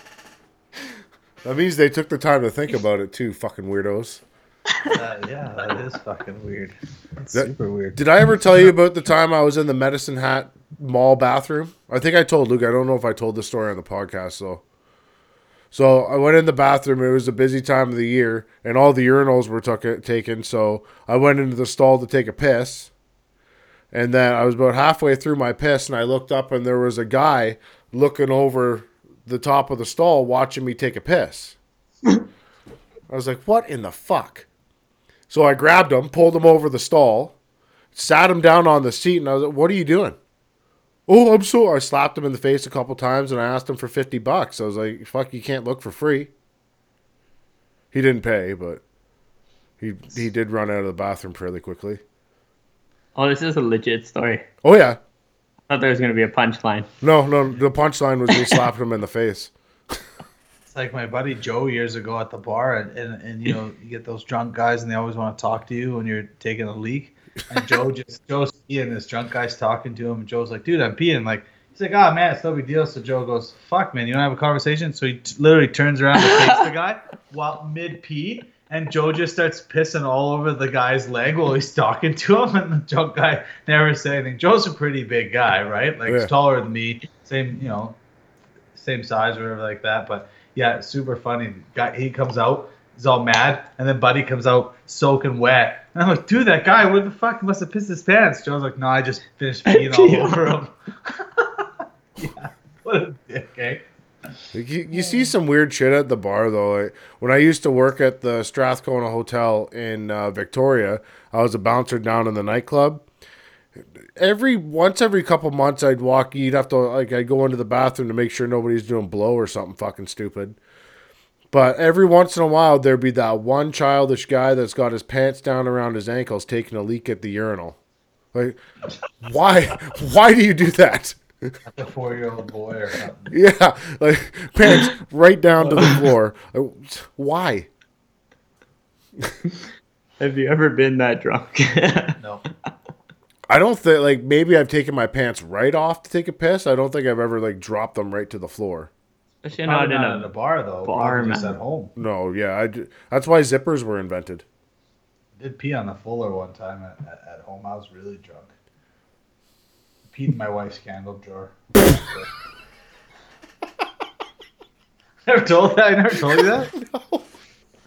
that means they took the time to think about it too. Fucking weirdos. Uh, yeah, that is fucking weird. That's That- super weird. Did I ever tell you about the time I was in the Medicine Hat Mall bathroom? I think I told Luke. I don't know if I told the story on the podcast though. So I went in the bathroom. It was a busy time of the year, and all the urinals were took, taken. So I went into the stall to take a piss, and then I was about halfway through my piss, and I looked up, and there was a guy looking over the top of the stall, watching me take a piss. I was like, "What in the fuck?" So I grabbed him, pulled him over the stall, sat him down on the seat, and I was like, "What are you doing?" Oh, I'm sorry. I slapped him in the face a couple times, and I asked him for fifty bucks. I was like, "Fuck, you can't look for free." He didn't pay, but he he did run out of the bathroom fairly quickly. Oh, this is a legit story. Oh yeah, I thought there was gonna be a punchline. no, no. The punchline was me slapped him in the face. It's like my buddy Joe years ago at the bar, and, and, and you know, you get those drunk guys, and they always want to talk to you when you're taking a leak. And Joe just Joe's peeing, this drunk guy's talking to him, and Joe's like, "Dude, I'm peeing." Like he's like, "Ah, man, it's no big deal." So Joe goes, "Fuck, man, you don't have a conversation." So he t- literally turns around and takes the guy while mid pee, and Joe just starts pissing all over the guy's leg while he's talking to him, and the drunk guy never said anything. Joe's a pretty big guy, right? Like Yeah. he's taller than me, same, you know, same size or whatever like that. But yeah, super funny. Guy, he comes out, he's all mad, and then Buddy comes out soaking wet. And I'm like, dude, that guy, what the fuck? He must have pissed his pants. Joe's like, no, I just finished peeing all over him. yeah, what a dick, eh? You, you see some weird shit at the bar though. Like, when I used to work at the Strathcona Hotel in uh, Victoria, I was a bouncer down in the nightclub. Every once every couple months, I'd walk. You'd have to like I'd go into the bathroom to make sure nobody's doing blow or something fucking stupid. But every once in a while, there'd be that one childish guy that's got his pants down around his ankles, taking a leak at the urinal. Like, why? Why do you do that? Like a four year old boy or something. Yeah, like pants right down to the floor. Why? Have you ever been that drunk? No. I don't think like maybe I've taken my pants right off to take a piss. I don't think I've ever like dropped them right to the floor. Especially Probably not in not at a a. bar, though. bar, Probably just man. at home. No, yeah, I ju- that's why zippers were invented. did pee on the Fuller one time at, at, at home. I was really drunk. Peed in my wife's candle drawer. never told that. I never told you that.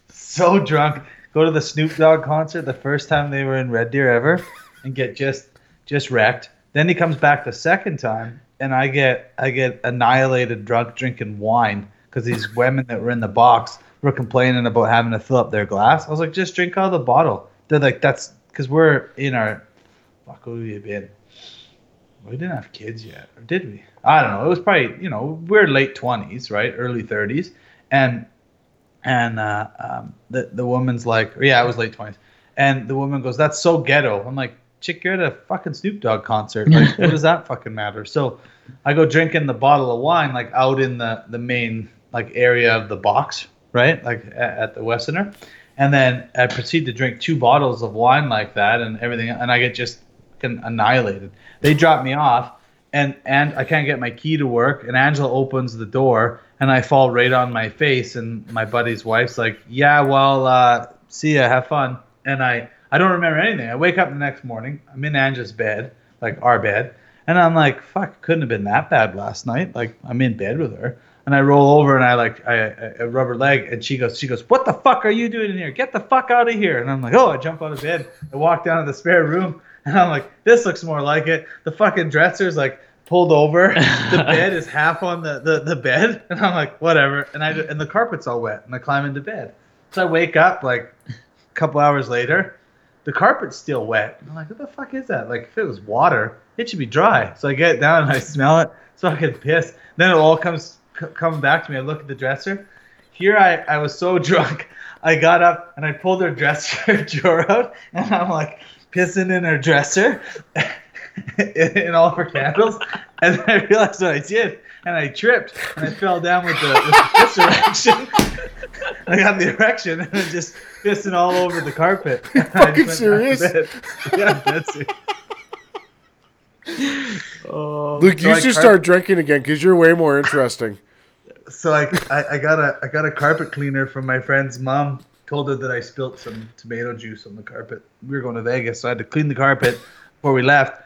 So drunk. Go to the Snoop Dogg concert the first time they were in Red Deer ever, and get just just wrecked. Then he comes back the second time, and I get I get annihilated drunk drinking wine because these women that were in the box were complaining about having to fill up their glass. I was like, just drink out of the bottle. They're like, that's because we're in our fuck. Who have you been? We didn't have kids yet, or did we? I don't know. It was probably you know we're late twenties, right, early thirties, and and uh, um, the the woman's like, yeah, I was late twenties, and the woman goes, "That's so ghetto." I'm like, "Chick, you're at a fucking Snoop Dogg concert. Like, what does that fucking matter?" So, I go drinking the bottle of wine like out in the the main like area of the box, right, like at, at the Westerner, and then I proceed to drink two bottles of wine like that and everything, and I get just fucking annihilated. They drop me off. And, and I can't get my key to work. And Angela opens the door, and I fall right on my face. And my buddy's wife's like, "Yeah, well, uh, see ya, have fun." And I I don't remember anything. I wake up the next morning. I'm in Angela's bed, like our bed, and I'm like, "Fuck, couldn't have been that bad last night." Like I'm in bed with her, and I roll over and I like I, I rub her leg, and she goes, she goes, "What the fuck are you doing in here? Get the fuck out of here!" And I'm like, "Oh!" I jump out of bed, I walk down to the spare room, and I'm like, "This looks more like it." The fucking dresser's like pulled over. The bed is half on the, the, the bed, and I'm like, whatever. And I and the carpet's all wet, and I climb into bed. So I wake up like a couple hours later, the carpet's still wet. And I'm like, what the fuck is that? Like if it was water, it should be dry. So I get down and I smell it. So I get pissed. Then it all comes c- coming back to me. I look at the dresser. Here I, I was so drunk. I got up and I pulled her dresser drawer out, and I'm like pissing in her dresser. in all of her candles, and then I realized what I did, and I tripped, and I fell down with the, with the piss erection. I got the erection, and it just pissing all over the carpet. And I Fucking just went serious? Yeah, that's it. Oh, Luke, So you I should car- start drinking again because you're way more interesting. So I, I, I got a I got a carpet cleaner from my friend's mom. Told her that I spilt some tomato juice on the carpet. We were going to Vegas, so I had to clean the carpet before we left.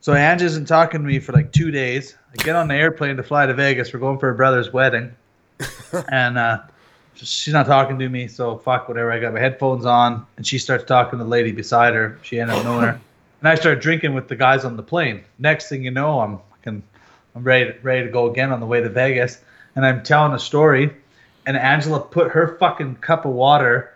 So Ange isn't talking to me for like two days. I get on the airplane to fly to Vegas. We're going for her brother's wedding, and uh, she's not talking to me. So fuck whatever. I got my headphones on, and she starts talking to the lady beside her. She ended up knowing her, and I start drinking with the guys on the plane. Next thing you know, I'm fucking, I'm ready ready to go again on the way to Vegas, and I'm telling a story, and Angela put her fucking cup of water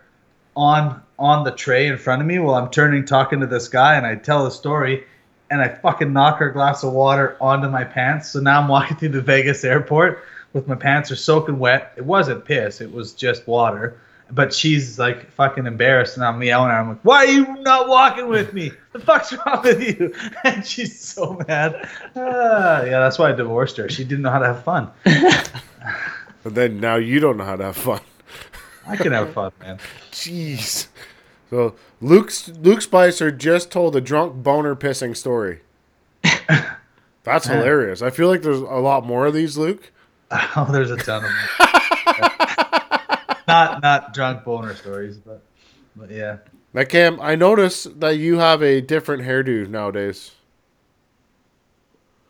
on on the tray in front of me while I'm turning talking to this guy, and I tell the story and I fucking knock her glass of water onto my pants. So now I'm walking through the Vegas airport with my pants are soaking wet. It wasn't piss, it was just water. But she's like fucking embarrassed, and I'm yelling at her. I'm like, "Why are you not walking with me? The fuck's wrong with you?" And she's so mad. Ah, yeah, that's why I divorced her. She didn't know how to have fun. But then now you don't know how to have fun. I can have fun, man. Jeez. So Luke's Luke Spicer just told a drunk boner pissing story. That's hilarious. I feel like there's a lot more of these, Luke. Oh, there's a ton of them. not not drunk boner stories, but but yeah. Now, Cam, I noticed that you have a different hairdo nowadays.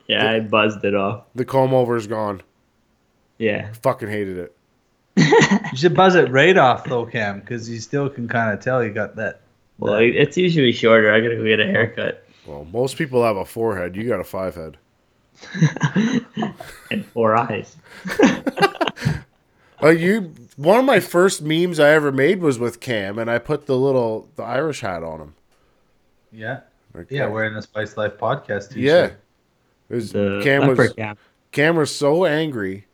yeah, I buzzed it off. The comb over's gone. Yeah. Fucking hated it. You should buzz it right off though, Cam, because you still can kind of tell you got that. Well, it's usually shorter. I gotta go get a haircut Well, most people have a forehead. You got a five head. and four eyes. Uh, you one of my first memes I ever made was with Cam, and I put the little the Irish hat on him. Yeah, Like, yeah, wearing the Spice Life podcast. T-shirt. yeah. It was, The Cam was leopard. Cam was so angry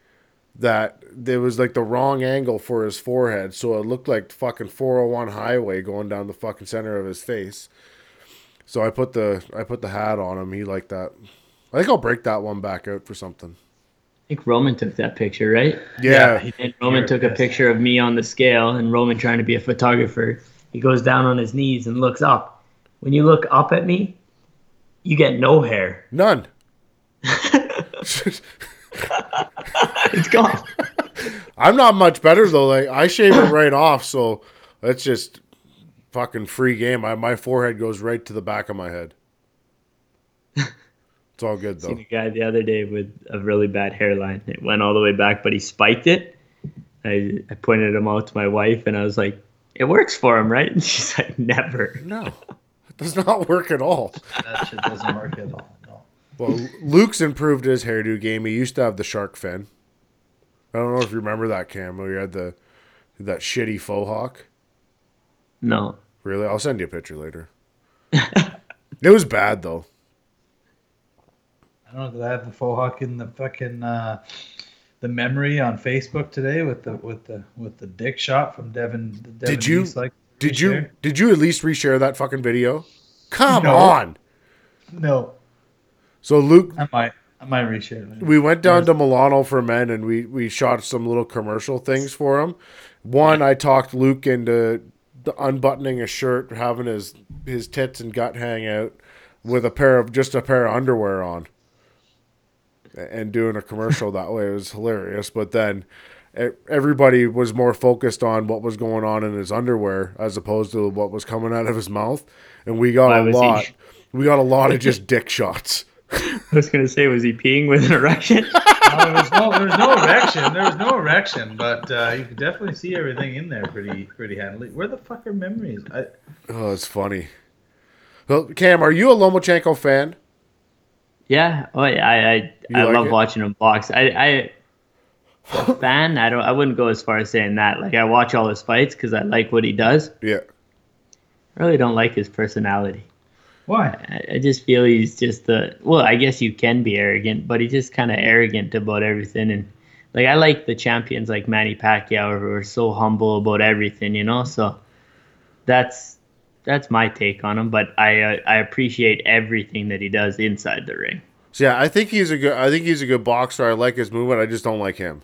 that there was like the wrong angle for his forehead, so it looked like fucking 401 highway going down the fucking center of his face. So I put the I put the hat on him. He liked that. I think I'll break that one back out for something. I think Roman took that picture, right? Yeah, he- And Roman took a picture of me on the scale, and Roman trying to be a photographer. He goes down on his knees and looks up. When you look up at me, you get no hair. none. It's gone. I'm not much better though. Like I shave it right off, so that's just fucking free game. I, my forehead goes right to the back of my head. It's all good though. Seen a guy the other day with a really bad hairline. It went all the way back, but he spiked it. I, I pointed him out to my wife, and I was like, "It works for him, right?" And she's like, "Never." No, it does not work at all. that shit doesn't work at all. No. Well, Luke's improved his hairdo game. He used to have the shark fin. I don't know if you remember that cam where you had the that shitty faux hawk. No. Really, I'll send you a picture later. it was bad though. I don't know. Did I have the faux hawk in the fucking uh, the memory on Facebook today with the with the with the dick shot from Devin. Devin Did you- East, like Did you did you at least reshare that fucking video? Come No. on. No, So Luke, I might I might reshare. it. we went down to Milano for men and we we shot some little commercial things for him. One, I talked Luke into the unbuttoning a shirt, having his his tits and gut hang out with a pair of just a pair of underwear on, and doing a commercial that way. It was hilarious. But then everybody was more focused on what was going on in his underwear as opposed to what was coming out of his mouth, and we got Why a was he- lot. We got a lot of just dick shots. I was gonna say, was he peeing with an erection? No, there was no there was no erection. There was no erection, but uh, you could definitely see everything in there pretty pretty handily. Where the fuck are memories? I, Oh, it's funny. Well, Cam, are you a Lomachenko fan? yeah. Oh, yeah. I I, I like love it? watching him box. I I a fan. I don't. I wouldn't go as far as saying that. Like I watch all his fights because I like what he does. Yeah. I really don't like his personality. Why? I, I just feel he's just the. Well, I guess you can be arrogant, but he's just kind of arrogant about everything. And like I like the champions like Manny Pacquiao who are so humble about everything, you know. So that's that's my take on him. But I uh, I appreciate everything that he does inside the ring. So yeah, I think he's a good. I think he's a good boxer. I like his movement. I just don't like him.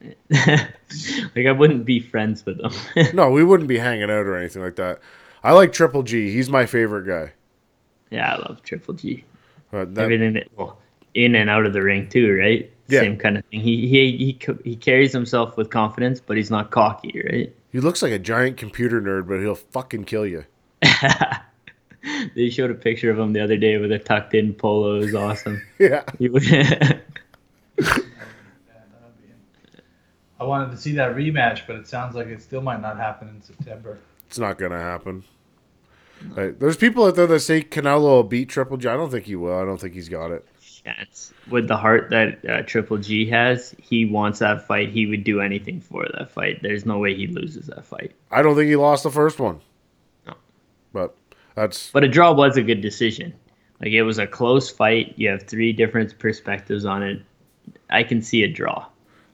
like I wouldn't be friends with him. No, we wouldn't be hanging out or anything like that. I like Triple G. He's my favorite guy. Yeah, I love Triple G. But that- Everything that well, in and out of the ring too, right? Yeah. Same kind of thing. He he he he carries himself with confidence, but he's not cocky, right? he looks like a giant computer nerd, but he'll fucking kill you. they showed a picture of him the other day with a tucked in polo. It was awesome. Yeah. I wanted to see that rematch, but it sounds like it still might not happen in September. It's not gonna happen. Right. There's people out there that say Canelo will beat Triple G. I don't think he will. I don't think he's got it. chance. With the heart that uh, Triple G has, he wants that fight. He would do anything for that fight. There's no way he loses that fight. I don't think he lost the first one. No. But that's But a draw was a good decision. Like it was a close fight. You have three different perspectives on it. I can see a draw.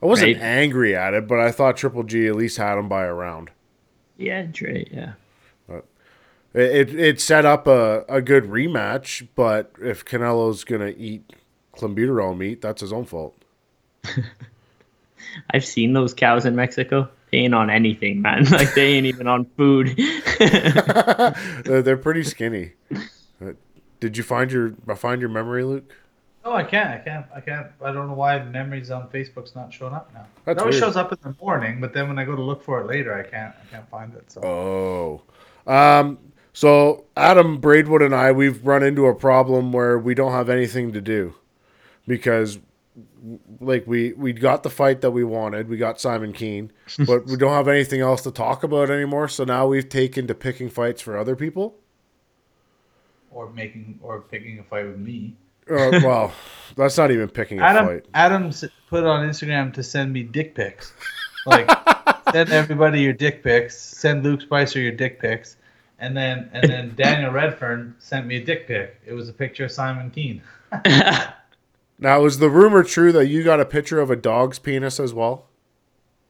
I wasn't Right. angry at it, but I thought Triple G at least had him by a round. Yeah, Dre. Yeah. It, it it set up a, a good rematch, but if Canelo's gonna eat clenbuterol meat, that's his own fault. I've seen those cows in Mexico. They ain't on anything, man. Like they ain't even on food. they're, they're pretty skinny. Did you find your find your memory, Luke? Oh, I can't. I can't. I can't. I don't know why memories on Facebook's not showing up now. That's it always weird. shows up in the morning, but then when I go to look for it later, I can't. I can't find it. So Oh, um, so Adam Braidwood and I we've run into a problem where we don't have anything to do because like we we got the fight that we wanted, we got Simon Kean but we don't have anything else to talk about anymore. So now we've taken to picking fights for other people. or making or picking a fight with me. Uh, well, that's not even picking a Adam fight. Adam put on Instagram to send me dick pics. Like send everybody your dick pics. Send Luke Spicer your dick pics. And then and then Daniel Redfern sent me a dick pic. It was a picture of Simon Kean. Now, is the rumor true that you got a picture of a dog's penis as well?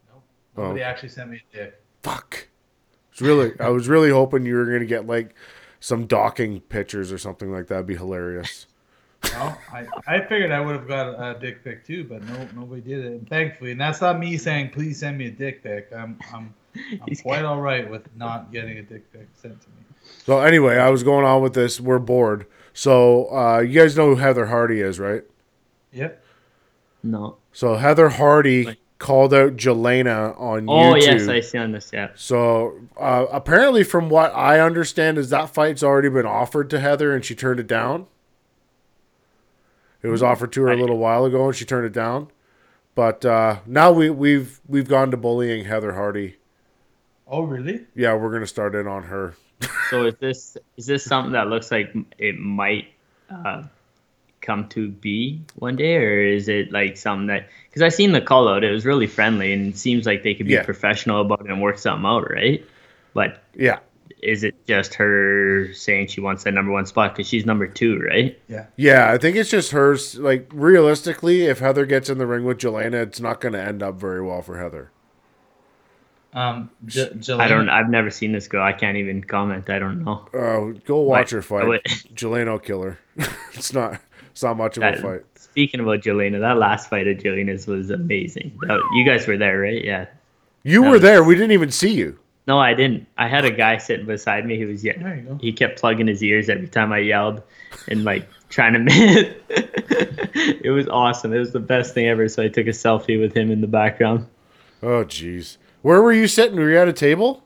Nope. Nobody Oh. actually sent me a dick. Fuck. It's really, I was really hoping you were gonna get like some docking pictures or something like that. It'd be hilarious. No, I, I figured I would have got a dick pic too, but no nobody did it. And thankfully, and that's not me saying please send me a dick pic. I'm I'm, I'm He's- quite all right with not getting a dick pic sent to me. So anyway, I was going on with this. We're bored. So uh, you guys know who Heather Hardy is, right? Yep. no. So Heather Hardy called out Jelena on YouTube. Oh YouTube. yes, I see on this. Yeah. So uh, apparently, from what I understand, is that fight's already been offered to Heather and she turned it down. It was offered to her a little while ago and she turned it down. But uh, now we, we've we've gone to bullying Heather Hardy. Oh really? Yeah, we're gonna start in on her. So is this is this something that looks like it might uh, come to be one day, or is it like something that? Because I seen the call out, it was really friendly, and it seems like they could be Yeah. professional about it and work something out, right? But Yeah, is it just her saying she wants that number one spot because she's number two, right? Yeah, Yeah, I think it's just hers. Like realistically, if Heather gets in the ring with Jelena, it's not going to end up very well for Heather. Um, J- I don't. I've never seen this girl. I can't even comment. I don't know. Uh, go watch Might- her fight. I Jelena will kill her. it's not. It's not much of a fight. Speaking about Jelena, that last fight of Jelena's was amazing. That- you guys were there, right? Yeah. You that were was- there. We didn't even see you. No, I didn't. I had a guy sitting beside me who was yeah. There you go. He kept plugging his ears every time I yelled, and like trying to. it was awesome. It was the best thing ever. So I took a selfie with him in the background. Oh, jeez. Where were you sitting? Were you at a table?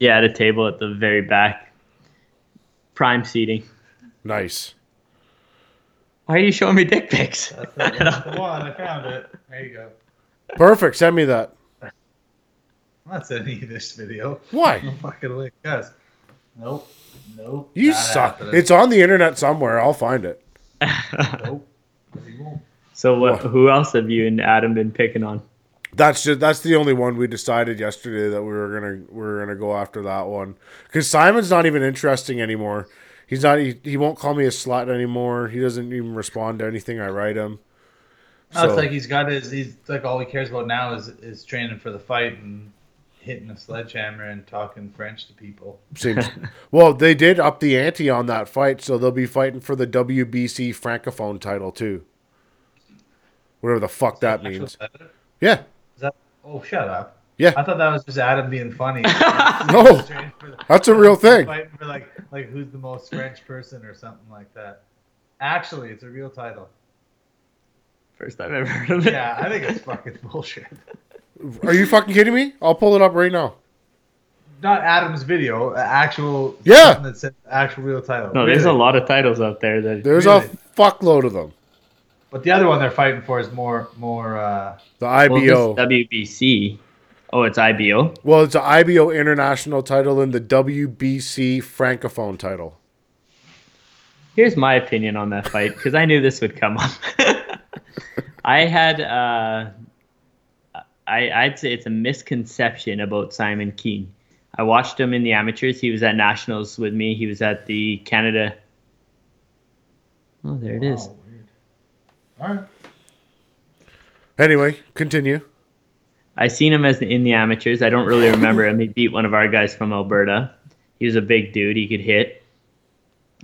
Yeah, at a table at the very back, prime seating. Nice. Why are you showing me dick pics? That's the, one. I found it. There you go. Perfect. Send me that. I'm not sending you this video. Why? No fucking way, guys. Nope. Nope. You suck. happening. It's on the internet somewhere. I'll find it. Nope. So what? What? Who else have you and Adam been picking on? That's just that's the only one we decided yesterday that we were gonna we were gonna go after that one because Simon's not even interesting anymore. He's not. He, he won't call me a slut anymore. He doesn't even respond to anything I write him. No, it's like he's got his. He's like all he cares about now is is training for the fight and hitting a sledgehammer and talking French to people. Seems well. They did up the ante on that fight, so they'll be fighting for the WBC francophone title too. Whatever the fuck that means. Yeah? Oh, shut up. Yeah. I thought that was just Adam being funny. No, Training for the- that's a real thing. Fighting for like like who's the most French person or something like that. Actually, it's a real title. First I've ever heard of it. Yeah, I think it's fucking bullshit. Are you fucking kidding me? I'll pull it up right now. Not Adam's video, uh, actual. Yeah. something That said actual real title. No, there's a lot of titles out there that. There's Really? a fuckload of them. But the other one they're fighting for is more more. uh The Well, IBO. WBC. Oh, it's IBO. Well, it's an IBO international title and the WBC francophone title. Here's my opinion on that fight because I knew this would come up. I had, uh, I, I'd say it's a misconception about Simon Kean. I watched him in the amateurs. He was at nationals with me. He was at the Canada. Oh, there it is. wow, weird. All right. Anyway, continue. I seen him as in the amateurs. I don't really remember him. He beat one of our guys from Alberta. He was a big dude. He could hit.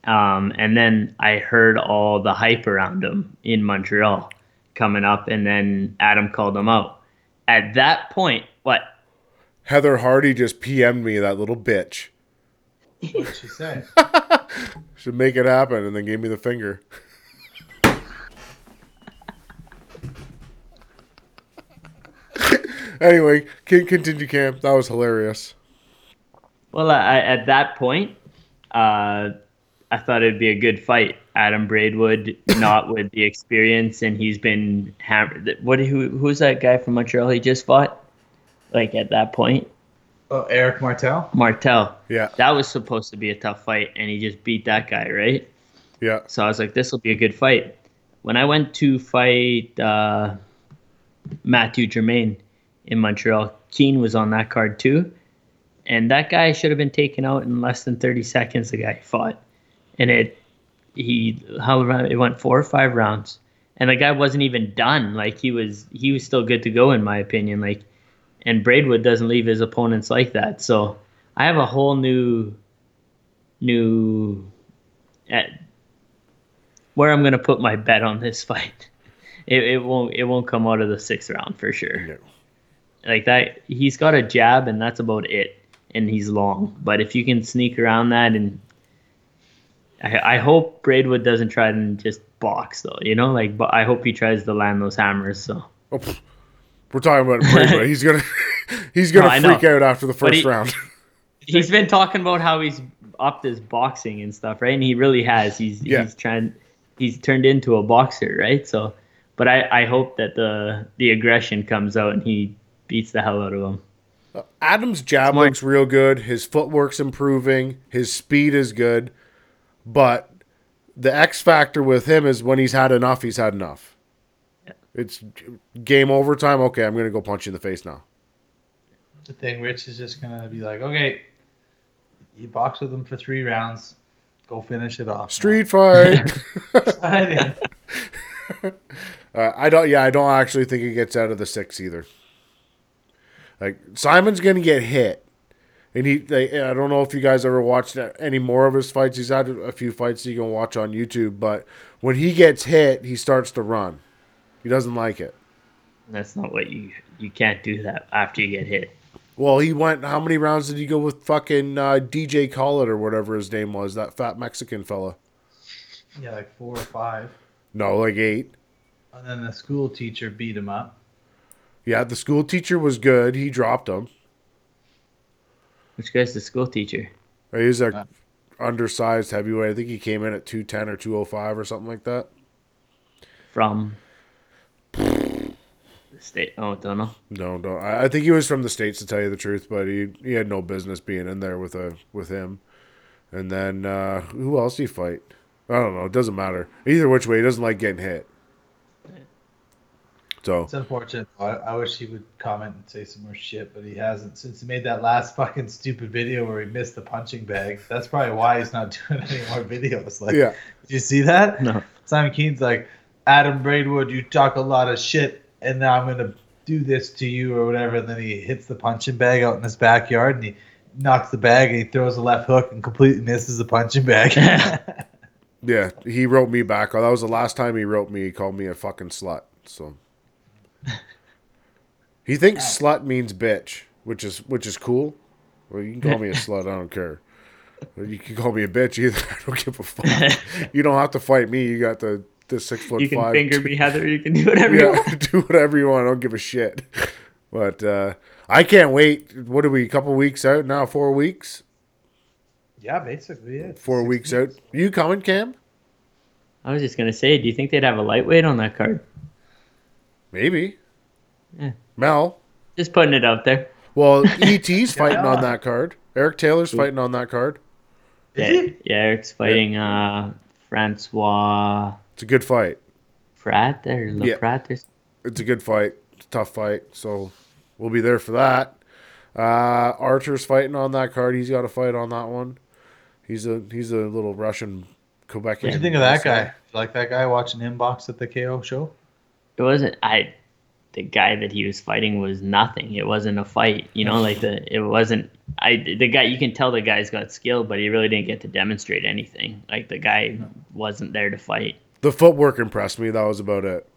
Um, and then I heard all the hype around him in Montreal coming up, and then Adam called him out. At that point, what? Heather Hardy just PM'd me, that little bitch. What did she say? Should make it happen, and then gave me the finger. anyway, can continue, Cam. That was hilarious. Well, I, at that point, uh, I thought it'd be a good fight. Adam Braidwood, not with the experience, and he's been hammered. What? Who? Who's that guy from Montreal? He just fought. Like at that point, oh, Eric Martel. Martel. Yeah, That was supposed to be a tough fight, and he just beat that guy, right? yeah. So I was like, this will be a good fight. When I went to fight uh, Matthew Germain in Montreal, Kean was on that card too. And that guy should have been taken out in less than 30 seconds, the guy fought. And it, he, how it went four or five rounds. And the guy wasn't even done. Like he was, he was still good to go, in my opinion. Like, and Braidwood doesn't leave his opponents like that. So I have a whole new, new, at, where I'm gonna put my bet on this fight. It, it won't it won't come out of the sixth round for sure. Like that, he's got a jab and that's about it. And he's long, but if you can sneak around that, and I, I hope Braidwood doesn't try and just box though. You know, like but I hope he tries to land those hammers. So Oh, we're talking about Braidwood. He's gonna he's gonna No, freak out after the first he- round. he's been talking about how he's upped his boxing and stuff, right? And he really has. He's Yeah. he's trying he's turned into a boxer, right? So but I, I hope that the the aggression comes out and he beats the hell out of him. Adam's jab Smart. looks real good. His footwork's improving. His speed is good. But the X factor with him is when he's had enough, he's had enough. It's game over time. Okay, I'm gonna go punch you in the face now. The thing, Rich is just gonna be like, okay, You box with him for three rounds. Go finish it off. Street fight. Uh, I don't. Yeah, I don't actually think he gets out of the six either. Like Simon's gonna get hit, and he. They, I don't know if you guys ever watched any more of his fights. He's had a few fights you can watch on YouTube, but when he gets hit, he starts to run. He doesn't like it. That's not what you you can't do that after you get hit. Well, he went. How many rounds did he go with fucking uh, DJ Khaled or whatever his name was? That fat Mexican fella. yeah, like four or five. No, like eight. And then the school teacher beat him up. Yeah, the school teacher was good. He dropped him. Which guy's the school teacher? He He's a undersized heavyweight. I think he came in at 210 or 205 or something like that. From the state. Oh, don't know. No, no. I, I think he was from the states to tell you the truth, but he he had no business being in there with a with him. And then uh, who else did he fight? I don't know. It doesn't matter. Either which way, he doesn't like getting hit. So It's unfortunate. I, I wish he would comment and say some more shit, but he hasn't since he made that last fucking stupid video where he missed the punching bag. That's probably why he's not doing any more videos. Like, yeah, did you see that? No. Simon Kean's like, Adam Braidwood, you talk a lot of shit, and now I'm gonna do this to you or whatever. And then he hits the punching bag out in his backyard, and he knocks the bag, and he throws a left hook and completely misses the punching bag. yeah. He wrote me back. Oh, that was the last time he wrote me. He called me a fucking slut. So he thinks slut means bitch, which is which is cool. Well, you can call me a slut. I don't care. You can call me a bitch either. I don't give a fuck. you don't have to fight me. You got the the six foot You can five. finger me, Heather. You can do whatever you want. do whatever you want. I don't give a shit. But uh, I can't wait. What are we? A couple weeks out now? Four weeks? yeah, basically, yeah. Four Six weeks out. You coming, Cam? I was just gonna say, do you think they'd have a lightweight on that card? Maybe. Yeah. Mel. Just putting it out there. Well, ET's fighting on that card. Eric Taylor's fighting on that card. Is yeah, he? yeah, Eric's fighting uh, Francois It's a good fight. Pratt or Le Yeah. Pratt or It's a good fight. It's a tough fight. So we'll be there for that. Uh, Archer's fighting on that card. He's got a fight on that one. He's a he's a little Russian Quebec. What do you think of that guy? You like that guy watching him box at the KO show? It wasn't. I. The guy that he was fighting was nothing. It wasn't a fight. You know, like the. It wasn't. I. The guy. You can tell the guy's got skill, but he really didn't get to demonstrate anything. Like the guy wasn't there to fight. The footwork impressed me. That was about it.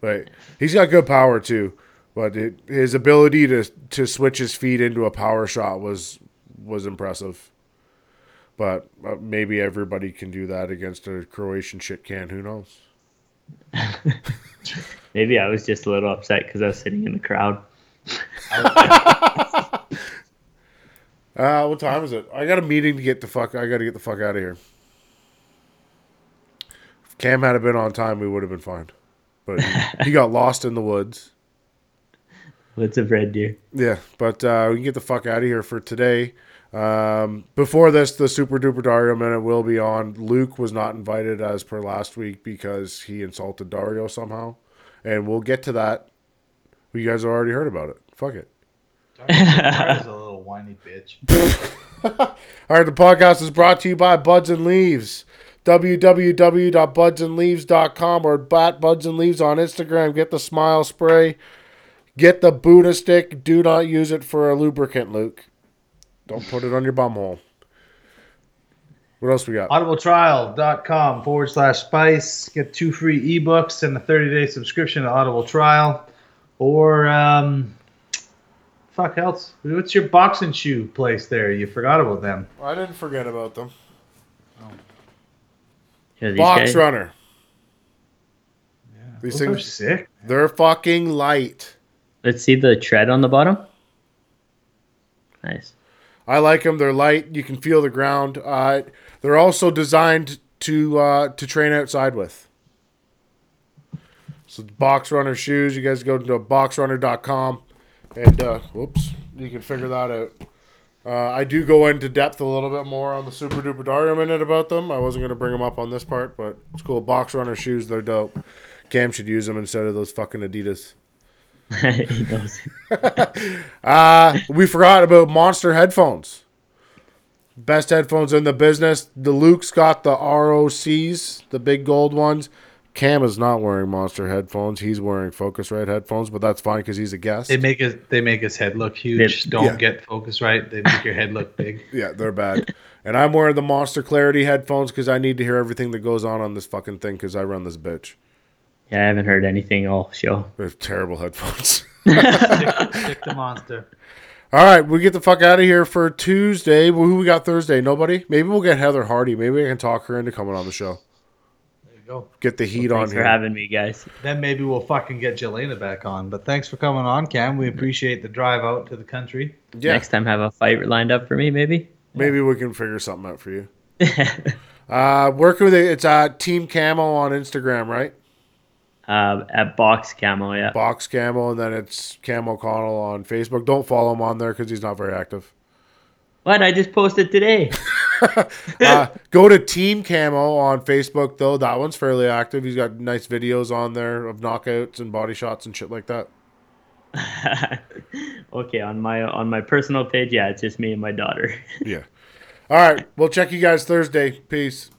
But he's got good power too. But it, his ability to to switch his feet into a power shot was was impressive. But uh, maybe everybody can do that against a Croatian shit can. Who knows? Maybe I was just a little upset because I was sitting in the crowd. Uh, what time is it? I got a meeting to get the fuck. I got to get the fuck out of here. If Cam had been on time, we would have been fine. But he, he got lost in the woods. What's a red deer? Yeah, but uh, we can get the fuck out of here for today. Um, before this, the Super Duper Dario minute will be on. Luke was not invited as per last week because he insulted Dario somehow, and we'll get to that. You guys have already heard about it. Fuck it. Dario's a little whiny bitch. All right, the podcast is brought to you by Buds and Leaves. www.budsandleaves.com or bat Buds and Leaves on Instagram. Get the smile spray. Get the Buddha stick. Do not use it for a lubricant, Luke. Don't put it on your bumhole. What else we got? audibletrial.com forward slash spice get two free ebooks and a 30-day subscription to audible trial or um fuck else what's your boxing shoe place there you forgot about them I didn't forget about them. Yeah, Box guys- runner. These those are sick they're fucking light. Let's see the tread on the bottom. Nice. I like them. They're light. You can feel the ground. Uh, they're also designed to uh, to train outside with. So box runner shoes. You guys go to boxrunner.com and uh, whoops, you can figure that out. Uh, I do go into depth a little bit more on the Super Duper Dario minute about them. I wasn't going to bring them up on this part, but it's cool. Box runner shoes. They're dope. Cam should use them instead of those fucking Adidas. he. Uh, we forgot about Monster headphones. Best headphones in the business. The Luke's got the ROCs, the big gold ones. Cam is not wearing monster headphones. He's wearing Focusrite headphones, but that's fine because he's a guest. They make his they make his head look huge. They- Don't yeah. get Focusrite. They make your head look big. Yeah, they're bad. and I'm wearing the Monster Clarity headphones because I need to hear everything that goes on on this fucking thing because I run this bitch. Yeah, I haven't heard anything all show. They're terrible headphones. stick, stick the monster. All right, we get the fuck out of here for Tuesday. Well, Who we got Thursday? Nobody. Maybe we'll get Heather Hardy. Maybe I can talk her into coming on the show. There you go. Get the heat on Thanks for having me, guys. Then maybe we'll fucking get Jelena back on. But thanks for coming on, Cam. We appreciate the drive out to the country. Yeah, Next time, have a fight lined up for me, maybe. maybe we can figure something out for you. Uh, working with it, it's uh, Team Camo on Instagram, right? Uh, at Box Camo, yeah. Box Camo, and then it's Cam O'Connell on Facebook. Don't follow him on there because he's not very active. What? I just posted today. Uh, go to Team Camo on Facebook though. That one's fairly active. He's got nice videos on there of knockouts and body shots and shit like that. okay, on my on my personal page, yeah, it's just me and my daughter. Yeah. All right. We'll check you guys Thursday. Peace.